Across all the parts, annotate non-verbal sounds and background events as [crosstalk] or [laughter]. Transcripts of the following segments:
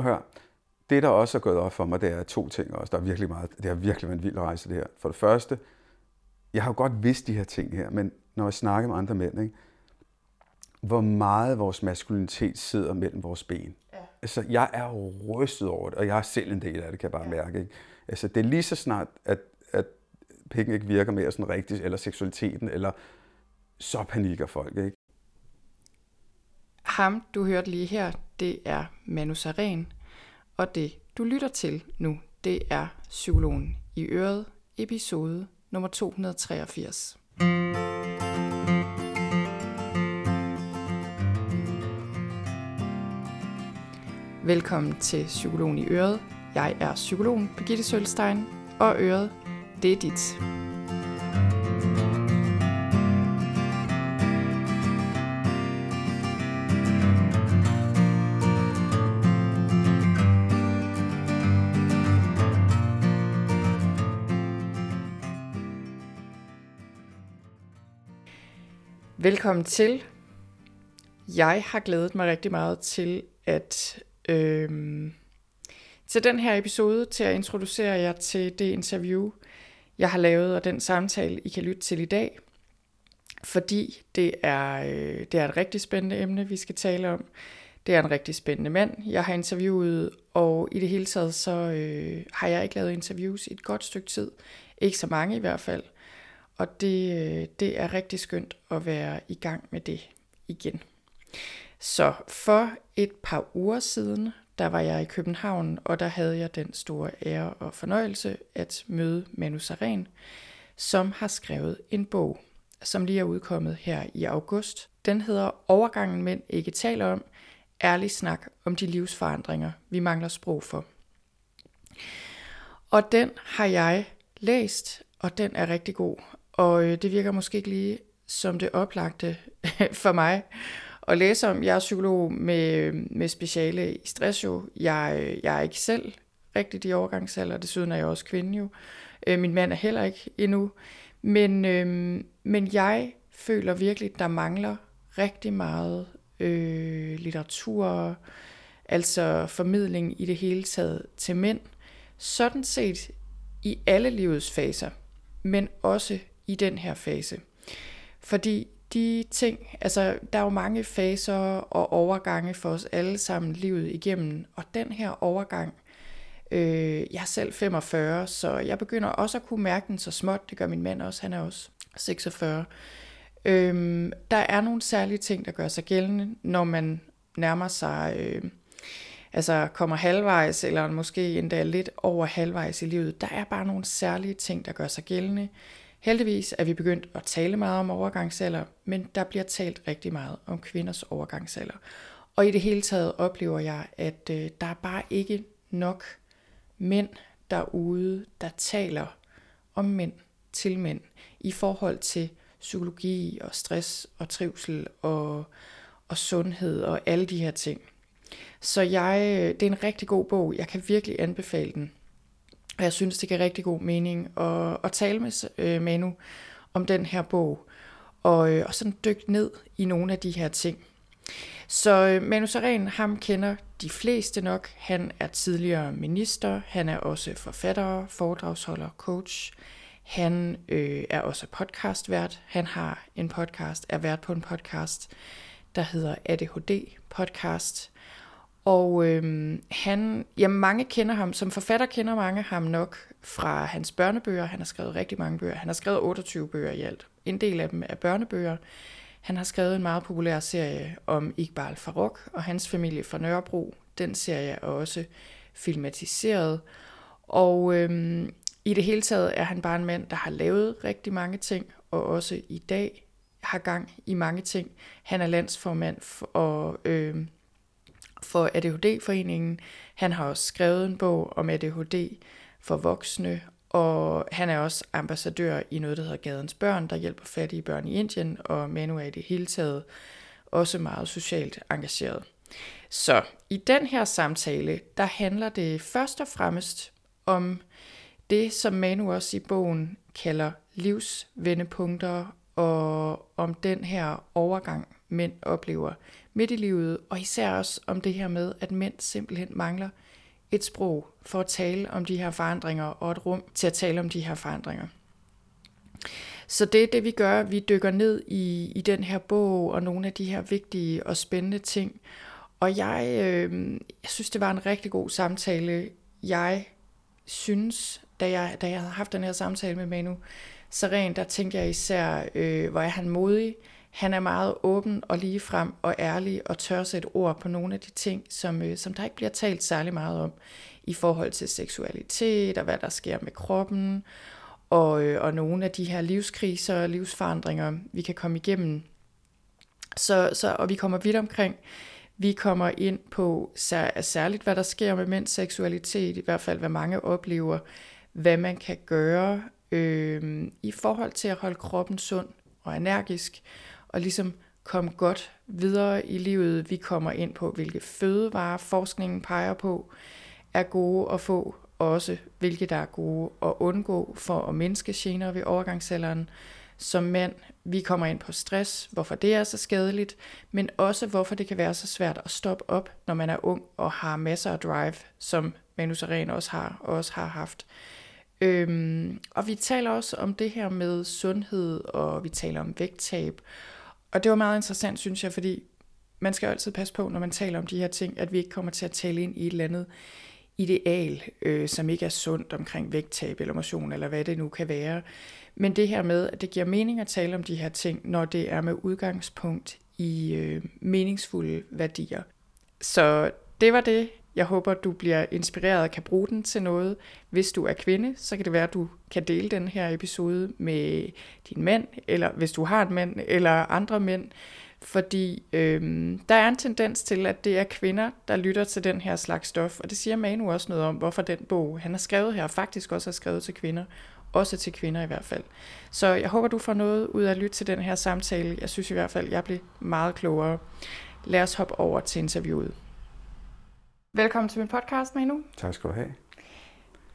Prøv at høre. Det, der også er gået op for mig, det er to ting også. Der er virkelig meget. Det har virkelig været en vild rejse, det her. For det første, jeg har jo godt vidst de her ting her, men når jeg snakker med andre mænd, ikke, hvor meget vores maskulinitet sidder mellem vores ben. Ja. Altså, jeg er rystet over det, og jeg er selv en del af det, kan jeg bare ja. mærke. Ikke? Altså, det er lige så snart, at, at pikken ikke virker mere sådan rigtigt, eller seksualiteten, eller så panikker folk. Ikke? Ham, du hørte lige her, det er Manu Saren, og det, du lytter til nu, det er Psykologen i Øret, episode nummer 283. Velkommen til Psykologen i Øret. Jeg er psykologen Birgitte Sølstein, og Øret, det er dit. Velkommen til. Jeg har glædet mig rigtig meget til at øhm, til den her episode, til at introducere jer til det interview, jeg har lavet, og den samtale, I kan lytte til i dag. Fordi det er, øh, det er et rigtig spændende emne, vi skal tale om. Det er en rigtig spændende mand, jeg har interviewet, og i det hele taget så øh, har jeg ikke lavet interviews i et godt stykke tid. Ikke så mange i hvert fald. Og det, øh, det er rigtig skønt at være i gang med det igen. Så for et par uger siden, der var jeg i København, og der havde jeg den store ære og fornøjelse at møde Manu Saren, som har skrevet en bog, som lige er udkommet her i august. Den hedder Overgangen mænd ikke taler om, ærlig snak om de livsforandringer, vi mangler sprog for. Og den har jeg læst, og den er rigtig god. Og øh, det virker måske ikke lige som det oplagte [laughs] for mig at læse om. Jeg er psykolog med, øh, med speciale i stress jo. Jeg, øh, jeg er ikke selv rigtigt i overgangsalder, desuden er jeg også kvinde jo. Øh, min mand er heller ikke endnu. Men, øh, men jeg føler virkelig, der mangler rigtig meget øh, litteratur, altså formidling i det hele taget til mænd. Sådan set i alle livets faser, men også i den her fase. Fordi de ting, altså der er jo mange faser og overgange for os alle sammen livet igennem, og den her overgang, øh, jeg er selv 45, så jeg begynder også at kunne mærke den så småt, det gør min mand også, han er også 46. Øh, der er nogle særlige ting, der gør sig gældende, når man nærmer sig, øh, altså kommer halvvejs, eller måske endda lidt over halvvejs i livet. Der er bare nogle særlige ting, der gør sig gældende. Heldigvis er vi begyndt at tale meget om overgangsalder, men der bliver talt rigtig meget om kvinders overgangsalder. Og i det hele taget oplever jeg, at øh, der er bare ikke nok mænd derude, der taler om mænd til mænd i forhold til psykologi og stress og trivsel og, og sundhed og alle de her ting. Så jeg, øh, det er en rigtig god bog. Jeg kan virkelig anbefale den. Og jeg synes, det giver rigtig god mening at, at tale med øh, Manu om den her bog, og, øh, og sådan dykke ned i nogle af de her ting. Så øh, Manu Saren, ham kender de fleste nok. Han er tidligere minister, han er også forfatter, foredragsholder, coach. Han øh, er også podcastvært. Han har en podcast, er vært på en podcast, der hedder ADHD Podcast. Og øhm, han, ja, mange kender ham, som forfatter kender mange ham nok fra hans børnebøger. Han har skrevet rigtig mange bøger. Han har skrevet 28 bøger i alt. En del af dem er børnebøger. Han har skrevet en meget populær serie om Iqbal Farok og hans familie fra Nørrebro. Den serie er også filmatiseret. Og øhm, i det hele taget er han bare en mand, der har lavet rigtig mange ting, og også i dag har gang i mange ting. Han er landsformand for, og øh, for ADHD-foreningen. Han har også skrevet en bog om ADHD for voksne, og han er også ambassadør i noget, der hedder Gadens Børn, der hjælper fattige børn i Indien, og Manu er i det hele taget også meget socialt engageret. Så i den her samtale, der handler det først og fremmest om det, som Manu også i bogen kalder livsvendepunkter, og om den her overgang, mænd oplever midt i livet, og især også om det her med, at mænd simpelthen mangler et sprog for at tale om de her forandringer, og et rum til at tale om de her forandringer. Så det er det, vi gør. Vi dykker ned i, i den her bog og nogle af de her vigtige og spændende ting. Og jeg, øh, jeg synes, det var en rigtig god samtale. Jeg synes, da jeg, da jeg havde haft den her samtale med Manu, Seren, der tænkte jeg især, øh, hvor er han modig. Han er meget åben og ligefrem og ærlig og tør sætte ord på nogle af de ting, som, øh, som der ikke bliver talt særlig meget om i forhold til seksualitet og hvad der sker med kroppen og, øh, og nogle af de her livskriser og livsforandringer, vi kan komme igennem. Så, så, og vi kommer vidt omkring. Vi kommer ind på sær, særligt, hvad der sker med mænds seksualitet, i hvert fald hvad mange oplever, hvad man kan gøre øh, i forhold til at holde kroppen sund og energisk, og ligesom komme godt videre i livet. Vi kommer ind på, hvilke fødevarer forskningen peger på, er gode at få, også hvilke der er gode at undgå for at mindske gener ved overgangsalderen. Som mænd, vi kommer ind på stress, hvorfor det er så skadeligt, men også hvorfor det kan være så svært at stoppe op, når man er ung og har masser af drive, som Manus Arena også har, også har haft. Øhm, og vi taler også om det her med sundhed, og vi taler om vægttab. Og det var meget interessant, synes jeg, fordi man skal altid passe på, når man taler om de her ting, at vi ikke kommer til at tale ind i et eller andet ideal, øh, som ikke er sundt omkring vægttab eller motion, eller hvad det nu kan være. Men det her med, at det giver mening at tale om de her ting, når det er med udgangspunkt i øh, meningsfulde værdier. Så det var det. Jeg håber, du bliver inspireret og kan bruge den til noget. Hvis du er kvinde, så kan det være, at du kan dele den her episode med din mand, eller hvis du har en mand, eller andre mænd. Fordi øhm, der er en tendens til, at det er kvinder, der lytter til den her slags stof. Og det siger Manu også noget om, hvorfor den bog, han har skrevet her, faktisk også har skrevet til kvinder. Også til kvinder i hvert fald. Så jeg håber, du får noget ud af at lytte til den her samtale. Jeg synes i hvert fald, jeg blev meget klogere. Lad os hoppe over til interviewet. Velkommen til min podcast, Manu. Tak skal du have.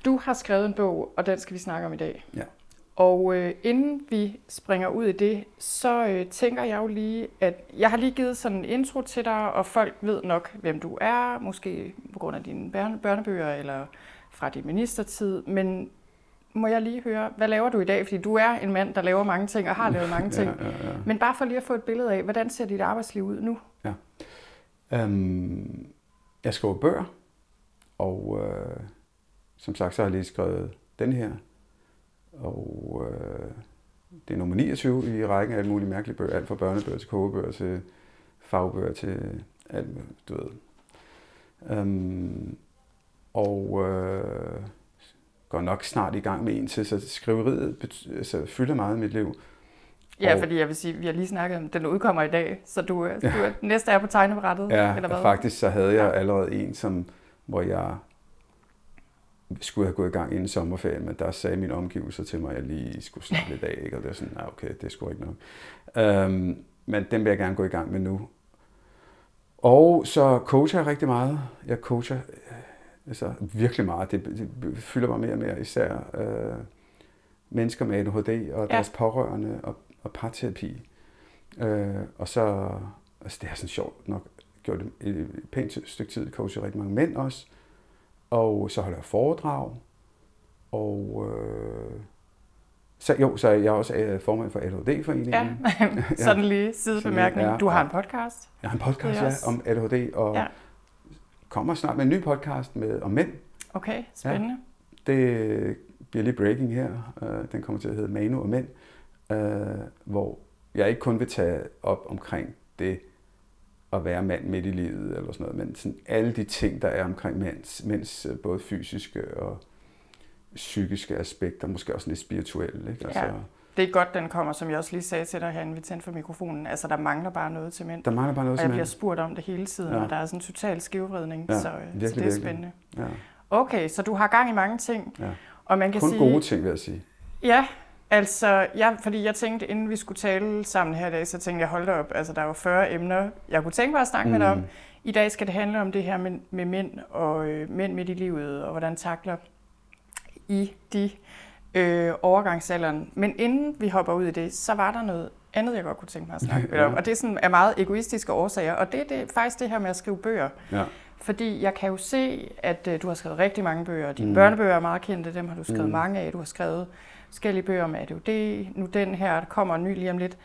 Du har skrevet en bog, og den skal vi snakke om i dag. Ja. Og øh, inden vi springer ud i det, så øh, tænker jeg jo lige, at jeg har lige givet sådan en intro til dig, og folk ved nok, hvem du er, måske på grund af dine børne, børnebøger eller fra din ministertid. Men må jeg lige høre, hvad laver du i dag? Fordi du er en mand, der laver mange ting og har lavet mange [laughs] ting. ja, ja, ja. Men bare for lige at få et billede af, hvordan ser dit arbejdsliv ud nu? Ja. Um, jeg skriver bøger, og øh, som sagt, så har jeg lige skrevet den her. Og øh, det er nummer 29 i rækken af alle mulige mærkelige bøger. Alt fra børnebøger til kogebøger til fagbøger til alt, du ved. Øhm, og øh, går nok snart i gang med en til, så skriveriet altså, fylder meget i mit liv. Ja, og, fordi jeg vil sige, vi har lige snakket om, den udkommer i dag, så du, ja. du er, næste er på tegnebrættet, ja, eller hvad? faktisk så havde jeg allerede en, som, hvor jeg skulle have gået i gang inden sommerferien, men der sagde min omgivelser til mig, at jeg lige skulle slappe lidt af, ikke? og det er sådan, nej, okay, det er sgu ikke nok. Um, men den vil jeg gerne gå i gang med nu. Og så coacher jeg rigtig meget. Jeg coacher altså, virkelig meget. Det, det fylder mig mere og mere, især øh, mennesker med ADHD og ja. deres pårørende og, og parterapi. Øh, og så, altså det er sådan sjovt nok, gjort det et pænt stykke tid, coacher rigtig mange mænd også. Og så holder jeg foredrag. Og øh, så, jo, så er jeg også øh, formand for ADHD-foreningen. [laughs] [laughs] Ja, sådan lige sidebemærkning. Ja, du har en podcast. Jeg har en podcast, ja, om ADHD, og ja. kommer snart med en ny podcast med, om mænd. Okay, spændende. Ja, det bliver lige breaking her. Uh, den kommer til at hedde Manu og Mænd, uh, hvor jeg ikke kun vil tage op omkring det at være mand midt i livet, eller sådan noget, men sådan alle de ting, der er omkring mænds, mænds øh, både fysiske og psykiske aspekter, måske også lidt spirituelle. Ikke? Altså, ja. Det er godt, den kommer, som jeg også lige sagde til dig herinde, vi tændte for mikrofonen. Altså, der mangler bare noget til mænd. Der mangler bare noget til mænd. Og jeg bliver spurgt om det hele tiden, ja. og der er sådan en total skævvridning, ja, så, virkelig, så det er virkelig. spændende. Ja. Okay, så du har gang i mange ting. Ja. Og man kan Kun sige, gode ting, vil jeg sige. Ja, altså, ja, fordi jeg tænkte, inden vi skulle tale sammen her i dag, så tænkte jeg, hold da op, altså der er jo 40 emner, jeg kunne tænke mig at snakke mm. med dig om. I dag skal det handle om det her med, med mænd og øh, mænd midt i livet, og hvordan takler I de øh, overgangsalderen. Men inden vi hopper ud i det, så var der noget andet, jeg godt kunne tænke mig at [laughs] snakke dig om. Og det er sådan af meget egoistiske årsager. Og det, det er faktisk det her med at skrive bøger. Ja. Fordi jeg kan jo se, at uh, du har skrevet rigtig mange bøger. Dine mm. børnebøger er meget kendte, dem har du skrevet mm. mange af. Du har skrevet forskellige bøger om ADHD. Nu den her, der kommer en ny lige om lidt.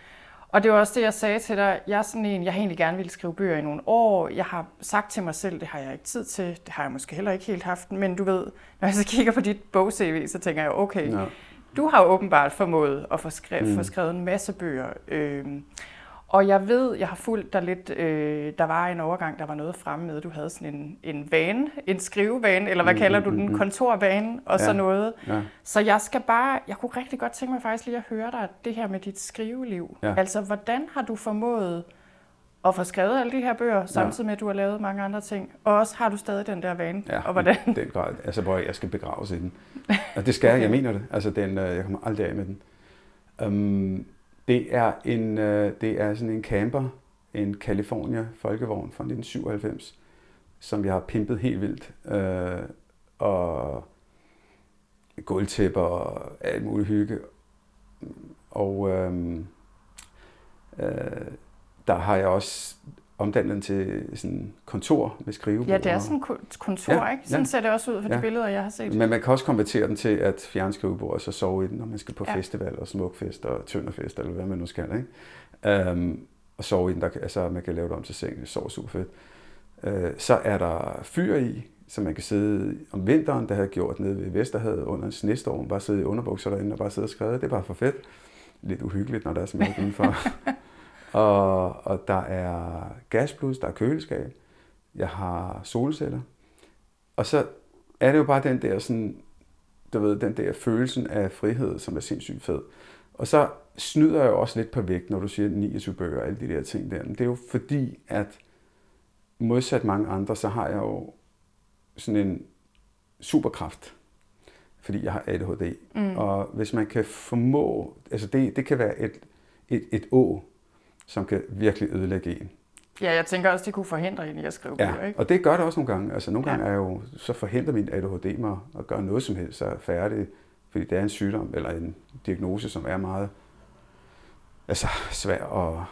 Og det var også det, jeg sagde til dig. Jeg er sådan en, jeg egentlig gerne ville skrive bøger i nogle år. Jeg har sagt til mig selv, det har jeg ikke tid til. Det har jeg måske heller ikke helt haft. Men du ved, når jeg så kigger på dit bog-CV, så tænker jeg, okay, ja. du har åbenbart formået at få skrevet, mm. få skrevet en masse bøger. Øhm, og jeg ved, jeg har fulgt dig lidt, øh, der var en overgang, der var noget fremme med, du havde sådan en, en vane, en skrivevane, eller hvad mm, kalder du den, mm, kontorvane og ja, sådan noget. Ja. Så jeg skal bare, jeg kunne rigtig godt tænke mig faktisk lige at høre dig, det her med dit skriveliv. Ja. Altså, hvordan har du formået at få skrevet alle de her bøger, samtidig med, at du har lavet mange andre ting? Og også har du stadig den der vane? Ja, og hvordan? den grad. Altså, hvor jeg skal begraves i den. [laughs] Og det skal jeg, jeg mener det. Altså, den, øh, jeg kommer aldrig af med den. Um, det er, en, øh, det er sådan en camper, en California folkevogn fra 1997, som jeg har pimpet helt vildt. Øh, og gulvtæpper og alt muligt hygge. Og øh, øh, der har jeg også omdannet den til sådan kontor med skrivebord. Ja, det er sådan et kontor, ja, ikke? Sådan ja. ser det også ud for ja. de billeder, jeg har set. Men man kan også konvertere den til at fjerne skrivebord og så sove i den, når man skal på ja. festival og smukfest og tønderfest, eller hvad man nu skal, ikke? Um, og sove i den, der, altså man kan lave det om til seng, det sover super fedt. Uh, så er der fyr i, så man kan sidde om vinteren, der havde gjort nede ved Vesterhavet under en snestorm, bare sidde i underbukser derinde og bare sidde og skrive. Det er bare for fedt. Lidt uhyggeligt, når der er så meget udenfor. [laughs] Og, og der er gasplus, der er køleskab, jeg har solceller. Og så er det jo bare den der sådan, du ved, den der følelsen af frihed, som er sindssygt fed. Og så snyder jeg jo også lidt på vægt, når du siger 29 bøger og alle de der ting der. Men det er jo fordi, at modsat mange andre, så har jeg jo sådan en superkraft, fordi jeg har ADHD. Mm. Og hvis man kan formå, altså det, det kan være et, et, et å, som kan virkelig ødelægge en. Ja, jeg tænker også, det kunne forhindre en i at skrive ja, bøger, ikke? og det gør det også nogle gange. Altså nogle gange ja. er jo, så forhindrer min ADHD mig at gøre noget som helst, så er færdig, fordi det er en sygdom eller en diagnose, som er meget altså, svær at,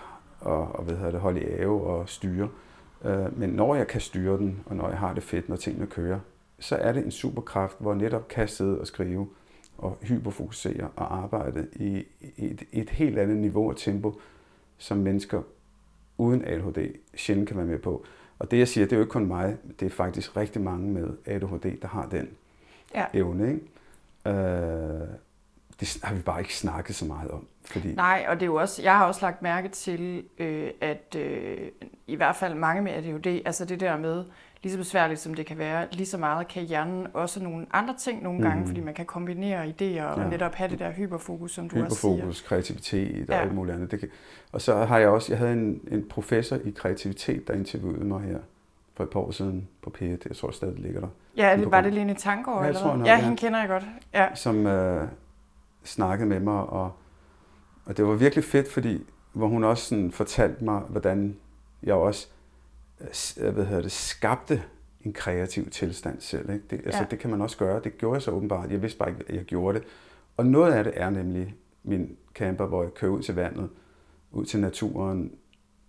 at, at hvad det, holde i ave og styre. Øh, men når jeg kan styre den, og når jeg har det fedt, når tingene kører, så er det en superkraft, hvor netop kan sidde og skrive og hyperfokusere og arbejde i et, et helt andet niveau og tempo, som mennesker uden ADHD sjældent kan være med på. Og det jeg siger, det er jo ikke kun mig, det er faktisk rigtig mange med ADHD, der har den ja. evne. Ikke? Øh, det har vi bare ikke snakket så meget om. Fordi... Nej, og det er jo også, jeg har også lagt mærke til, øh, at øh, i hvert fald mange med ADHD, altså det der med, lige så besværligt som det kan være, lige så meget kan hjernen også nogle andre ting nogle gange, mm. fordi man kan kombinere idéer ja. og netop have det der hyperfokus, som du hyperfokus, også siger. Hyperfokus, kreativitet og ja. alt muligt andet. Det kan... Og så har jeg også, jeg havde en, en professor i kreativitet, der interviewede mig her for et par år siden på P1. Jeg tror stadig, det ligger der. Ja, det, var det Line Tangård? Ja, jeg tror, nok, ja, hende kender jeg godt. Ja. Som øh, snakkede med mig, og, og det var virkelig fedt, fordi hvor hun også sådan fortalte mig, hvordan jeg også hvad hedder det, skabte en kreativ tilstand selv. Ikke? Det, altså, ja. det kan man også gøre. Det gjorde jeg så åbenbart. Jeg vidste bare ikke, at jeg gjorde det. Og noget af det er nemlig min camper, hvor jeg kører ud til vandet, ud til naturen,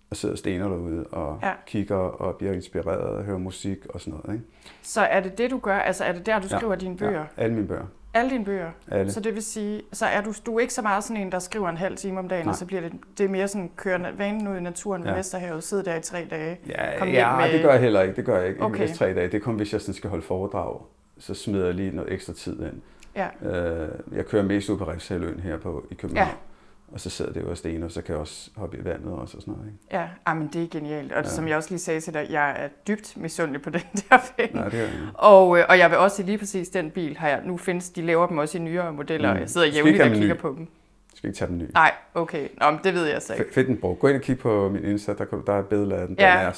og sidder og stener derude og ja. kigger og bliver inspireret og hører musik og sådan noget. Ikke? Så er det det, du gør? Altså er det der, du skriver ja, dine bøger? Ja, alle mine bøger. Alle dine bøger? Alle. Så det vil sige, så er du, du er ikke så meget sådan en, der skriver en halv time om dagen, Nej. og så bliver det, det er mere sådan, køre vanen ud i naturen ved ja. Vesterhavet, sidde der i tre dage, Ja, ja med... det gør jeg heller ikke. Det gør jeg ikke okay. i tre dage. Det er kun, hvis jeg sådan skal holde foredrag, så smider jeg lige noget ekstra tid ind. Ja. Øh, jeg kører mest ud på Rikshaløen her på, i København. Ja. Og så sidder det jo og stener, og så kan jeg også hoppe i vandet også og sådan noget. Ikke? Ja, ah, men det er genialt. Og ja. som jeg også lige sagde til dig, jeg er dybt misundelig på [laughs] den der ven. Nej, det er og, øh, og jeg vil også lige præcis den bil har jeg. Nu findes, de laver dem også i nyere modeller, mm. og jeg sidder jævnligt og kigger ny. på dem. Skal ikke tage den nye? Nej, okay. Nå, men det ved jeg så ikke. Fedt den Gå ind og kig på min Insta, der, der er billeder af den. Ja. Den er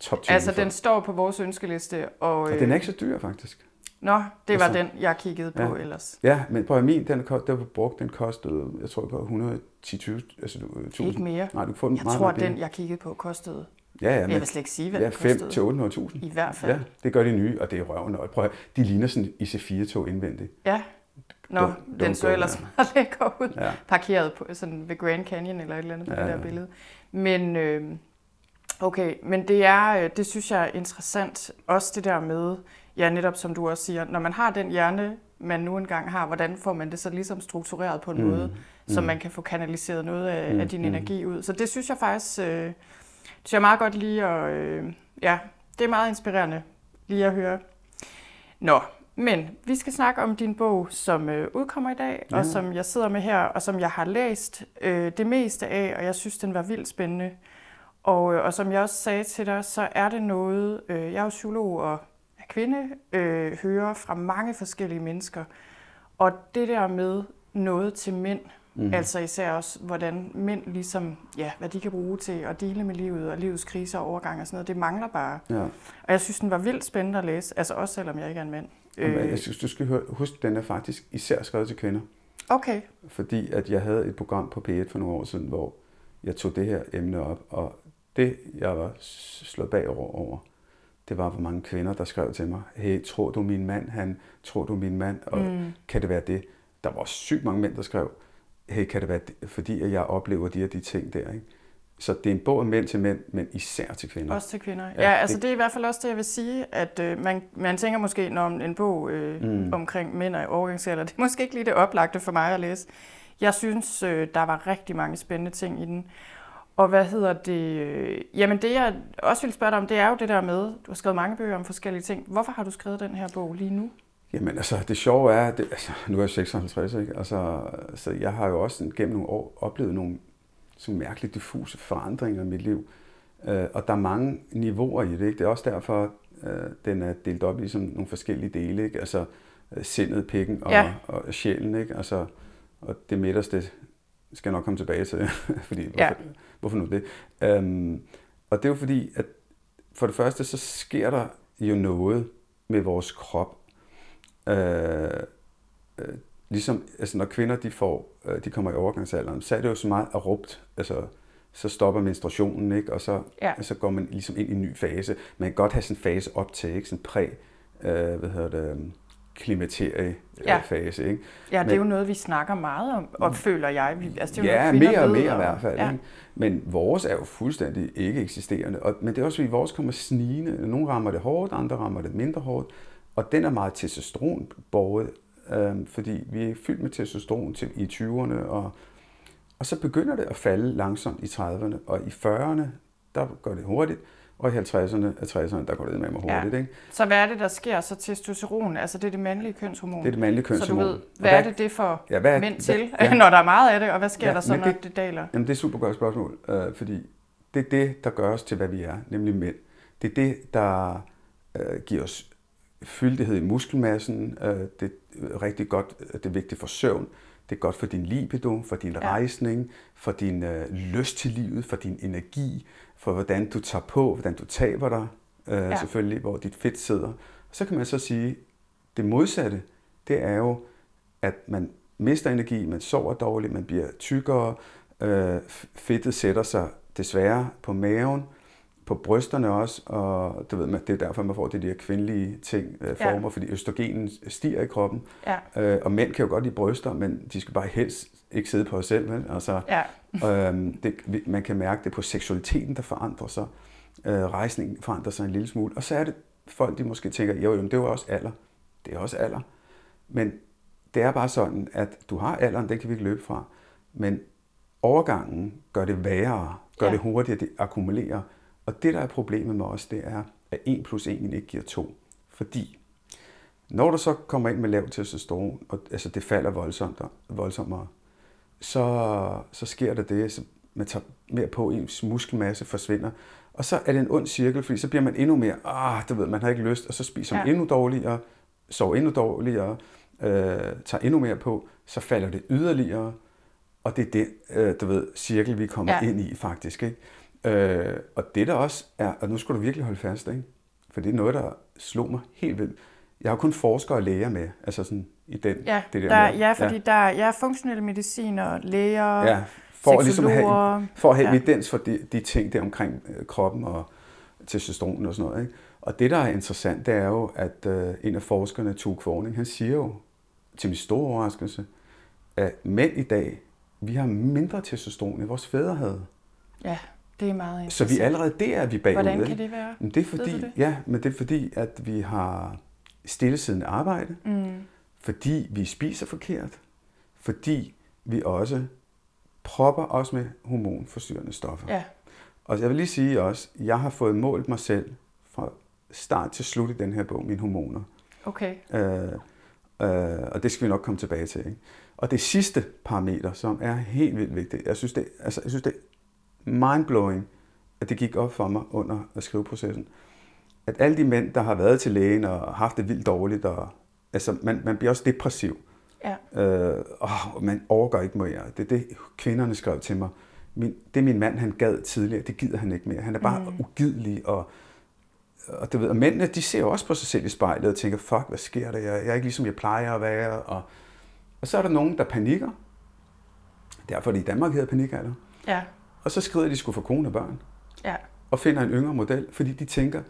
top 20. Altså, den står på vores ønskeliste. Og, og den er øh, ikke så dyr, faktisk. Nå, det var altså, den, jeg kiggede på ja. ellers. Ja, men på min, den, der var brugt, den kostede, jeg tror, det var 110 altså, 1000. Ikke mere. Nej, du kan få den jeg meget tror, den, jeg kiggede på, kostede Ja, ja, men, jeg vil slet ikke sige, hvad ja, det kostede. 5 til 800.000. I hvert fald. Ja, det gør de nye, og det er røven. Og prøv at, de ligner sådan IC4-tog indvendigt. Ja. Nå, Don't- den don't så ellers there. [laughs] meget lækker ud. Ja. Parkeret på, sådan ved Grand Canyon eller et eller andet på Ja, det der ja. billede. Men øh, okay, men det er, øh, det synes jeg er interessant. Også det der med, ja netop som du også siger, når man har den hjerne, man nu engang har, hvordan får man det så ligesom struktureret på en Mm, måde, så mm. man kan få kanaliseret noget af, Mm, af din mm. energi ud. Så det synes jeg faktisk, øh, det synes jeg meget godt lige at, øh, ja, det er meget inspirerende lige at høre. Nå, men vi skal snakke om din bog, som øh, udkommer i dag, ja. Og som jeg sidder med her, og som jeg har læst øh, det meste af, og jeg synes, den var vildt spændende. Og, øh, og som jeg også sagde til dig, så er det noget, øh, jeg er jo psykolog og kvinde, øh, hører fra mange forskellige mennesker. Og det der med noget til mænd, mm. altså især også, hvordan mænd ligesom, ja, hvad de kan bruge til at dele med livet og livets kriser og overgang og sådan noget, det mangler bare. Ja. Og jeg synes, den var vildt spændende at læse, altså også selvom jeg ikke er en mand. Øh. Øh, Jeg synes, du skal høre, husk, den er faktisk især skrevet til kvinder. okay, Fordi at jeg havde et program på P1 for nogle år siden, hvor jeg tog det her emne op, og det, jeg var slået bagover over, det var, hvor mange kvinder, der skrev til mig, hey, tror du min mand, han, tror du min mand, og mm. kan det være det? Der var sygt mange mænd, der skrev, hey, kan det være det? Fordi at jeg oplever de her de ting der, ikke? Så det er en bog af mænd til mænd, men især til kvinder. også til kvinder. Ja, Ja, ja altså det- det er i hvert fald også det, jeg vil sige, at øh, man, man tænker måske, når en bog øh, mm. omkring mænd og overgangsalder, det er måske ikke lige det oplagte for mig at læse. Jeg synes, øh, der var rigtig mange spændende ting i den. Og hvad hedder det? Jamen det, jeg også vil spørge dig om, det er jo det der med, du har skrevet mange bøger om forskellige ting. Hvorfor har du skrevet den her bog lige nu? Jamen altså, det sjove er, det, altså, nu er jeg 56, ikke? Altså, så jeg har jo også gennem nogle år oplevet nogle så mærkeligt diffuse forandringer i mit liv. Øh, og der er mange niveauer i det, ikke? Det er også derfor, øh, den er delt op i sådan nogle forskellige dele, ikke? Altså, øh, sindet, pikken og, Ja. ja. og sjælen, ikke? Altså, og det midterste skal jeg nok komme tilbage til, [laughs] fordi hvorfor, Ja. hvorfor nu det? Øhm, og det er jo fordi, at for det første, så sker der jo noget med vores krop, øh, øh, ligesom altså når kvinder de får, øh, de kommer i overgangsalderen, så er det jo så meget abrupt, altså så stopper menstruationen, ikke? og så, Ja. så går man ligesom ind i en ny fase. Man kan godt have sådan en fase op til, ikke? sådan præ, øh, hvad hedder det, klimaterie Ja. fase, ikke? Ja, det er jo noget, vi snakker meget om, og føler jeg. Vi- Altså, det er jo ja, noget, mere og mere i hvert fald. Ja. Ikke? Men vores er jo fuldstændig ikke eksisterende. Og, men det er også fordi, vores kommer snigende. Nogle rammer det hårdt, andre rammer det mindre hårdt. Og den er meget testosteronborget, øhm, fordi vi er fyldt med testosteron til, i 20'erne. Og, og så begynder det at falde langsomt i 30'erne. Og i 40'erne, der går det hurtigt. Og i 50'erne og 60'erne, der går det med mig hurtigt. Ja. Ikke? Så hvad er det, der sker? Så testosteron, altså det er det mandlige kønshormon. Det er det mandlige Så du kønshormon. ved, Og hvad er det, det får Ja, hvad er- mænd hvad- til, [laughs] ja. når der er meget af det, og hvad sker Ja, der så, når det, det- daler? Jamen, det er et super godt spørgsmål, øh, fordi det er det, der gør os til, hvad vi er, nemlig mænd. Det er det, der øh, giver os fyldighed i muskelmassen. Øh, det er rigtig godt, det er vigtigt for søvn. Det er godt for din libido, for din ja. rejsning, for din øh, lyst til livet, for din energi, for hvordan du tager på, hvordan du taber dig, øh, Ja. selvfølgelig, hvor dit fedt sidder. Så kan man så sige, det modsatte, det er jo, at man mister energi, man sover dårligt, man bliver tykkere, øh, fedtet sætter sig desværre på maven, på brysterne også, og du ved, man- det er derfor, man får de der kvindelige ting, øh, Ja. former, fordi østrogenen stiger i kroppen. Ja, Øh, og mænd kan jo godt lide bryster, men de skal bare helst ikke sidde på os selv. Vel? Altså, ja, øhm, det, man kan mærke det på seksualiteten, der forandrer sig. Øh, rejsningen forandrer sig en lille smule. Og så er det folk, de måske tænker, jo, jo, det er jo også alder. Det er også alder. Men det er bare sådan, at du har alderen, den kan vi ikke løbe fra. Men overgangen gør det værre, gør Ja. ja. det hurtigere, det akkumulerer. Og det, der er problemet med os, det er, at 1 plus 1 ikke giver 2. Fordi når du så kommer ind med lav testosteron, og altså det falder voldsomt, voldsommere, så, så sker der det, så man tager mere på, ens muskelmasse forsvinder, og så er det en ond cirkel, fordi så bliver man endnu mere, ah, du ved, man har ikke lyst, og så spiser man Ja. endnu dårligere, sover endnu dårligere, øh, tager endnu mere på, så falder det yderligere, og det er det, øh, du ved, cirkel, vi kommer Ja. ind i faktisk, ikke? Øh, og det der også er, og nu skal du virkelig holde fast, ikke? For det er noget, der slog mig helt vildt. Jeg har kun forskere og læger med, altså sådan i den, ja, det der der, med. ja fordi der er ja, funktionelle mediciner, læger, ja, for at, ligesom have, for at have Ja. ja. evidens for de, de ting der omkring øh, kroppen og testosteron og sådan noget. Ikke? Og det, der er interessant, det er jo, at øh, en af forskerne, Tue Kvorning, han siger jo til min store overraskelse, at mænd i dag, vi har mindre testosteron, end vores fædre havde. Ja, det er meget Så vi allerede der er vi bagud. Hvordan kan det være? Men det er fordi, det? ja, men det er fordi, at vi har stillesiddende arbejde, Mm. fordi vi spiser forkert, fordi vi også propper os med hormonforstyrrende stoffer. Ja, Og jeg vil lige sige også, jeg har fået målt mig selv fra start til slut i den her bog, mine hormoner. okay. Øh, øh, og det skal vi nok komme tilbage til. Ikke? Og det sidste parameter, som er helt vildt vigtigt, jeg synes, det, altså, jeg synes, det mindblowing, at det gik op for mig under skriveprocessen, at alle de mænd, der har været til lægen og haft det vildt dårligt, og, altså, man, man bliver også depressiv. Ja, Øh, åh, man overgår ikke mere. Det er det, kvinderne skrev til mig. Min, det min mand, han gad tidligere, det gider han ikke mere. Han er bare mm. ugidelig, og, og, du ved, og mændene, de ser jo også på sig selv i spejlet og tænker, fuck, hvad sker der? Jeg, jeg er ikke ligesom jeg plejer at være. Og, og så er der nogen, der panikker. Derfor er det i Danmark hedder panikalder. ja, Og så skrider de skulle få kone og børn, ja, og finder en yngre model, fordi de tænker,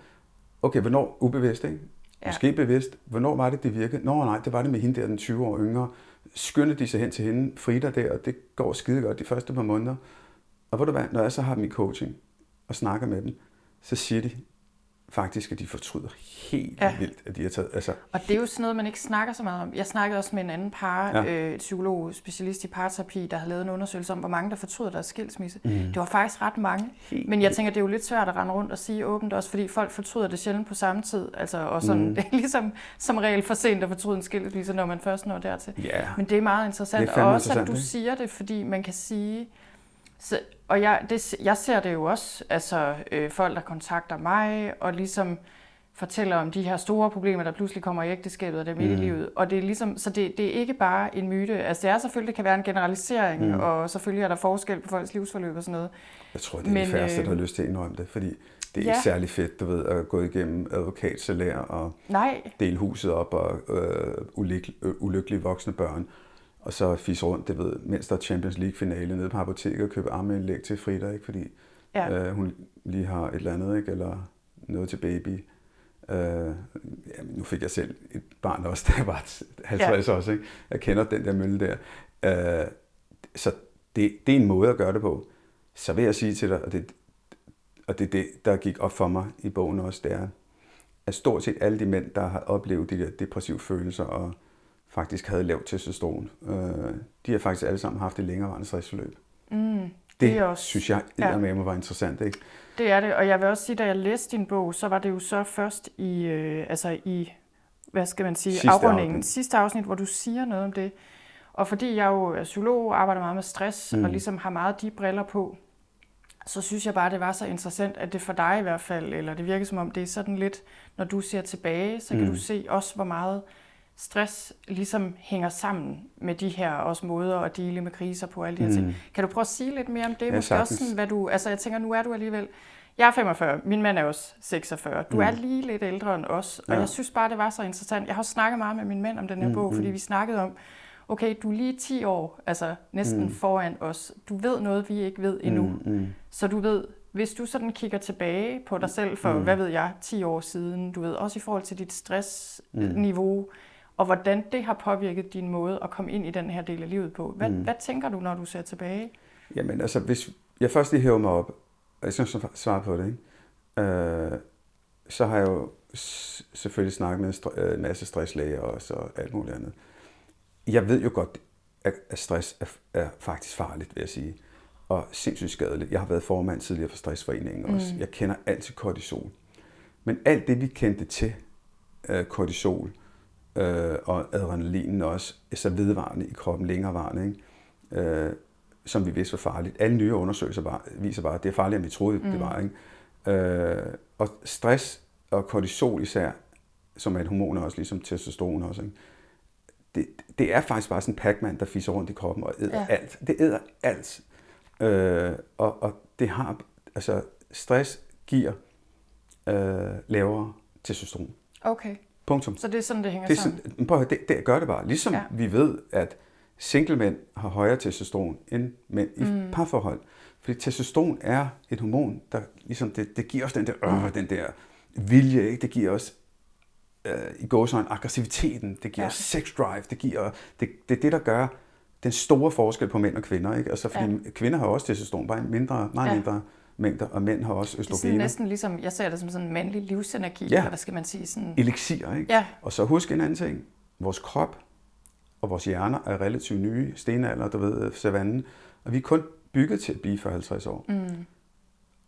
okay, hvornår ubevidst, ikke? Ja. Måske bevidst. Hvornår var det, det virkede? Nå nej, det var det med hende der, den 20 år yngre. Skyndte de sig hen til hende, Frida der, og det går skide godt de første par måneder. Og ved du hvad, når jeg så har dem i coaching og snakker med dem, så siger de faktisk, at de fortryder helt Ja. vildt, at de har taget... Altså, Og det er jo sådan noget, man ikke snakker så meget om. Jeg snakkede også med en anden par, Ja. øh, psykolog, specialist i parterapi, der har lavet en undersøgelse om, hvor mange der fortryder deres skilsmisse. Mm. Det var faktisk ret mange. Helt Men jeg tænker, det er jo lidt svært at rende rundt og sige åbent også, fordi folk fortryder det sjældent på samme tid. Altså, og sådan, mm. [laughs] det er ligesom som regel for sent at fortryde en skilsmisse, når man først når dertil. ja, Men det er meget interessant, Det er og også at interessant, du ikke? siger det, fordi man kan sige, så, og jeg, det, jeg ser det jo også, altså øh, folk, der kontakter mig, og ligesom fortæller om de her store problemer, der pludselig kommer i ægteskabet og dem midt i Mm. livet. Og det er ligesom, så det, det er ikke bare en myte. Altså det er selvfølgelig, det kan være en generalisering, Mm. mm. og selvfølgelig er der forskel på folks livsforløb og sådan noget. jeg tror, det er Men, de færreste, der øh, har lyst til at indrømme det, fordi det er ja. ikke særlig fedt, du ved, at gå igennem advokatsalær og Nej, dele huset op og øh, øh, ulykkelige voksne børn, og så fisse rundt, det ved, mens der er Champions League-finale nede på apoteket og købe armindlæg til Frida, ikke? fordi ja. øh, hun lige har et eller andet, ikke? eller noget til baby. Øh, ja, nu fik jeg selv et barn også, jeg var 50 ja. også. Ikke? Jeg kender den der mølle der. Øh, så det, det er en måde at gøre det på. Så vil jeg sige til dig, og det, og det er det, der gik op for mig i bogen også, det er, at stort set alle de mænd, der har oplevet de der depressive følelser og faktisk havde lavt testosteron, øh, de har faktisk alle sammen haft et længerevarende stressforløb. Mm, Det, det også, synes jeg ja. med var interessant. Ikke? Det er det, og jeg vil også sige, da jeg læste din bog, så var det jo så først i, øh, altså i hvad skal man sige, Sidste afrundingen, afsnit. sidste afsnit, hvor du siger noget om det. Og fordi jeg jo er psykolog og arbejder meget med stress, mm. og ligesom har meget de briller på, så synes jeg bare, det var så interessant, at det for dig i hvert fald, eller det virker som om, det er sådan lidt, når du ser tilbage, så kan Mm. du se også, hvor meget stress ligesom hænger sammen med de her også måder at dele med kriser på alle de her Mm. ting. Kan du prøve at sige lidt mere om det? Ja, Måske også sagtens. sådan, hvad du, altså jeg tænker, nu er du alligevel, jeg er 45, min mand er også 46. Du Mm. er lige lidt ældre end os, og Ja. jeg synes bare, det var så interessant. Jeg har også snakket meget med min mand om den her Mm, bog, fordi mm. vi snakkede om, okay, du er lige 10 år, altså næsten Mm. foran os. Du ved noget, vi ikke ved endnu. Mm, mm. Så du ved, hvis du sådan kigger tilbage på dig selv for, Mm. hvad ved jeg, 10 år siden, du ved også i forhold til dit Mm. Og hvordan det har påvirket din måde at komme ind i den her del af livet på. Hvad, Mm. mm. hvad tænker du, når du ser tilbage? Jamen altså, hvis jeg først lige hæver mig op, og jeg skal så svare på det, ikke? Øh, så har jeg jo selvfølgelig snakket med en øh, en masse stresslæger også, og alt muligt andet. Jeg ved jo godt, at at stress er, er faktisk farligt, vil jeg sige, og sindssygt skadeligt. Jeg har været formand tidligere for Stressforeningen også. Mm. Jeg kender alt til kortisol. Men alt det, vi kendte til, øh, kortisol øh, og adrenalinen også, er så vedvarende i kroppen, længerevarende, ikke? Øh, som vi vidste var farligt. Alle nye undersøgelser bare, viser bare, at det er farligere, end vi troede, mm. det var. Ikke? Øh, og stress og kortisol især, som er et hormon også, ligesom testosteron også, ikke? Det, det er faktisk bare sådan en Pac-Man, der fiser rundt i kroppen og æder. Ja. alt. Det æder alt. Øh, og, og det har, altså stress giver øh, lavere testosteron. Okay, Punktum. så det er sådan, det hænger Det, er sammen. sådan, prøv, at høre, det, det gør det bare. Ligesom ja. Vi ved, at single mænd har højere testosteron end mænd i mm. parforhold. Fordi testosteron er et hormon, der ligesom det, det giver os den der, øh, den der vilje, ikke? det giver os øh, i gåsøjne aggressiviteten, det giver Ja. ja. sex drive, det giver, det, det er det, der gør den store forskel på mænd og kvinder, ikke? Altså, fordi ja. kvinder har også testosteron, bare en mindre, meget ja. mindre mængder, og mænd har også Det er sådan østrogener. næsten ligesom, jeg ser det som sådan en mandlig livsenergi, Ja. eller hvad skal man sige? Sådan, Elixir, ikke? ja, Og så husk en anden ting. Vores krop og vores hjerner er relativt nye. Stenalder, du ved, savannen. Og vi er kun bygget til at blive for 50 år. mm,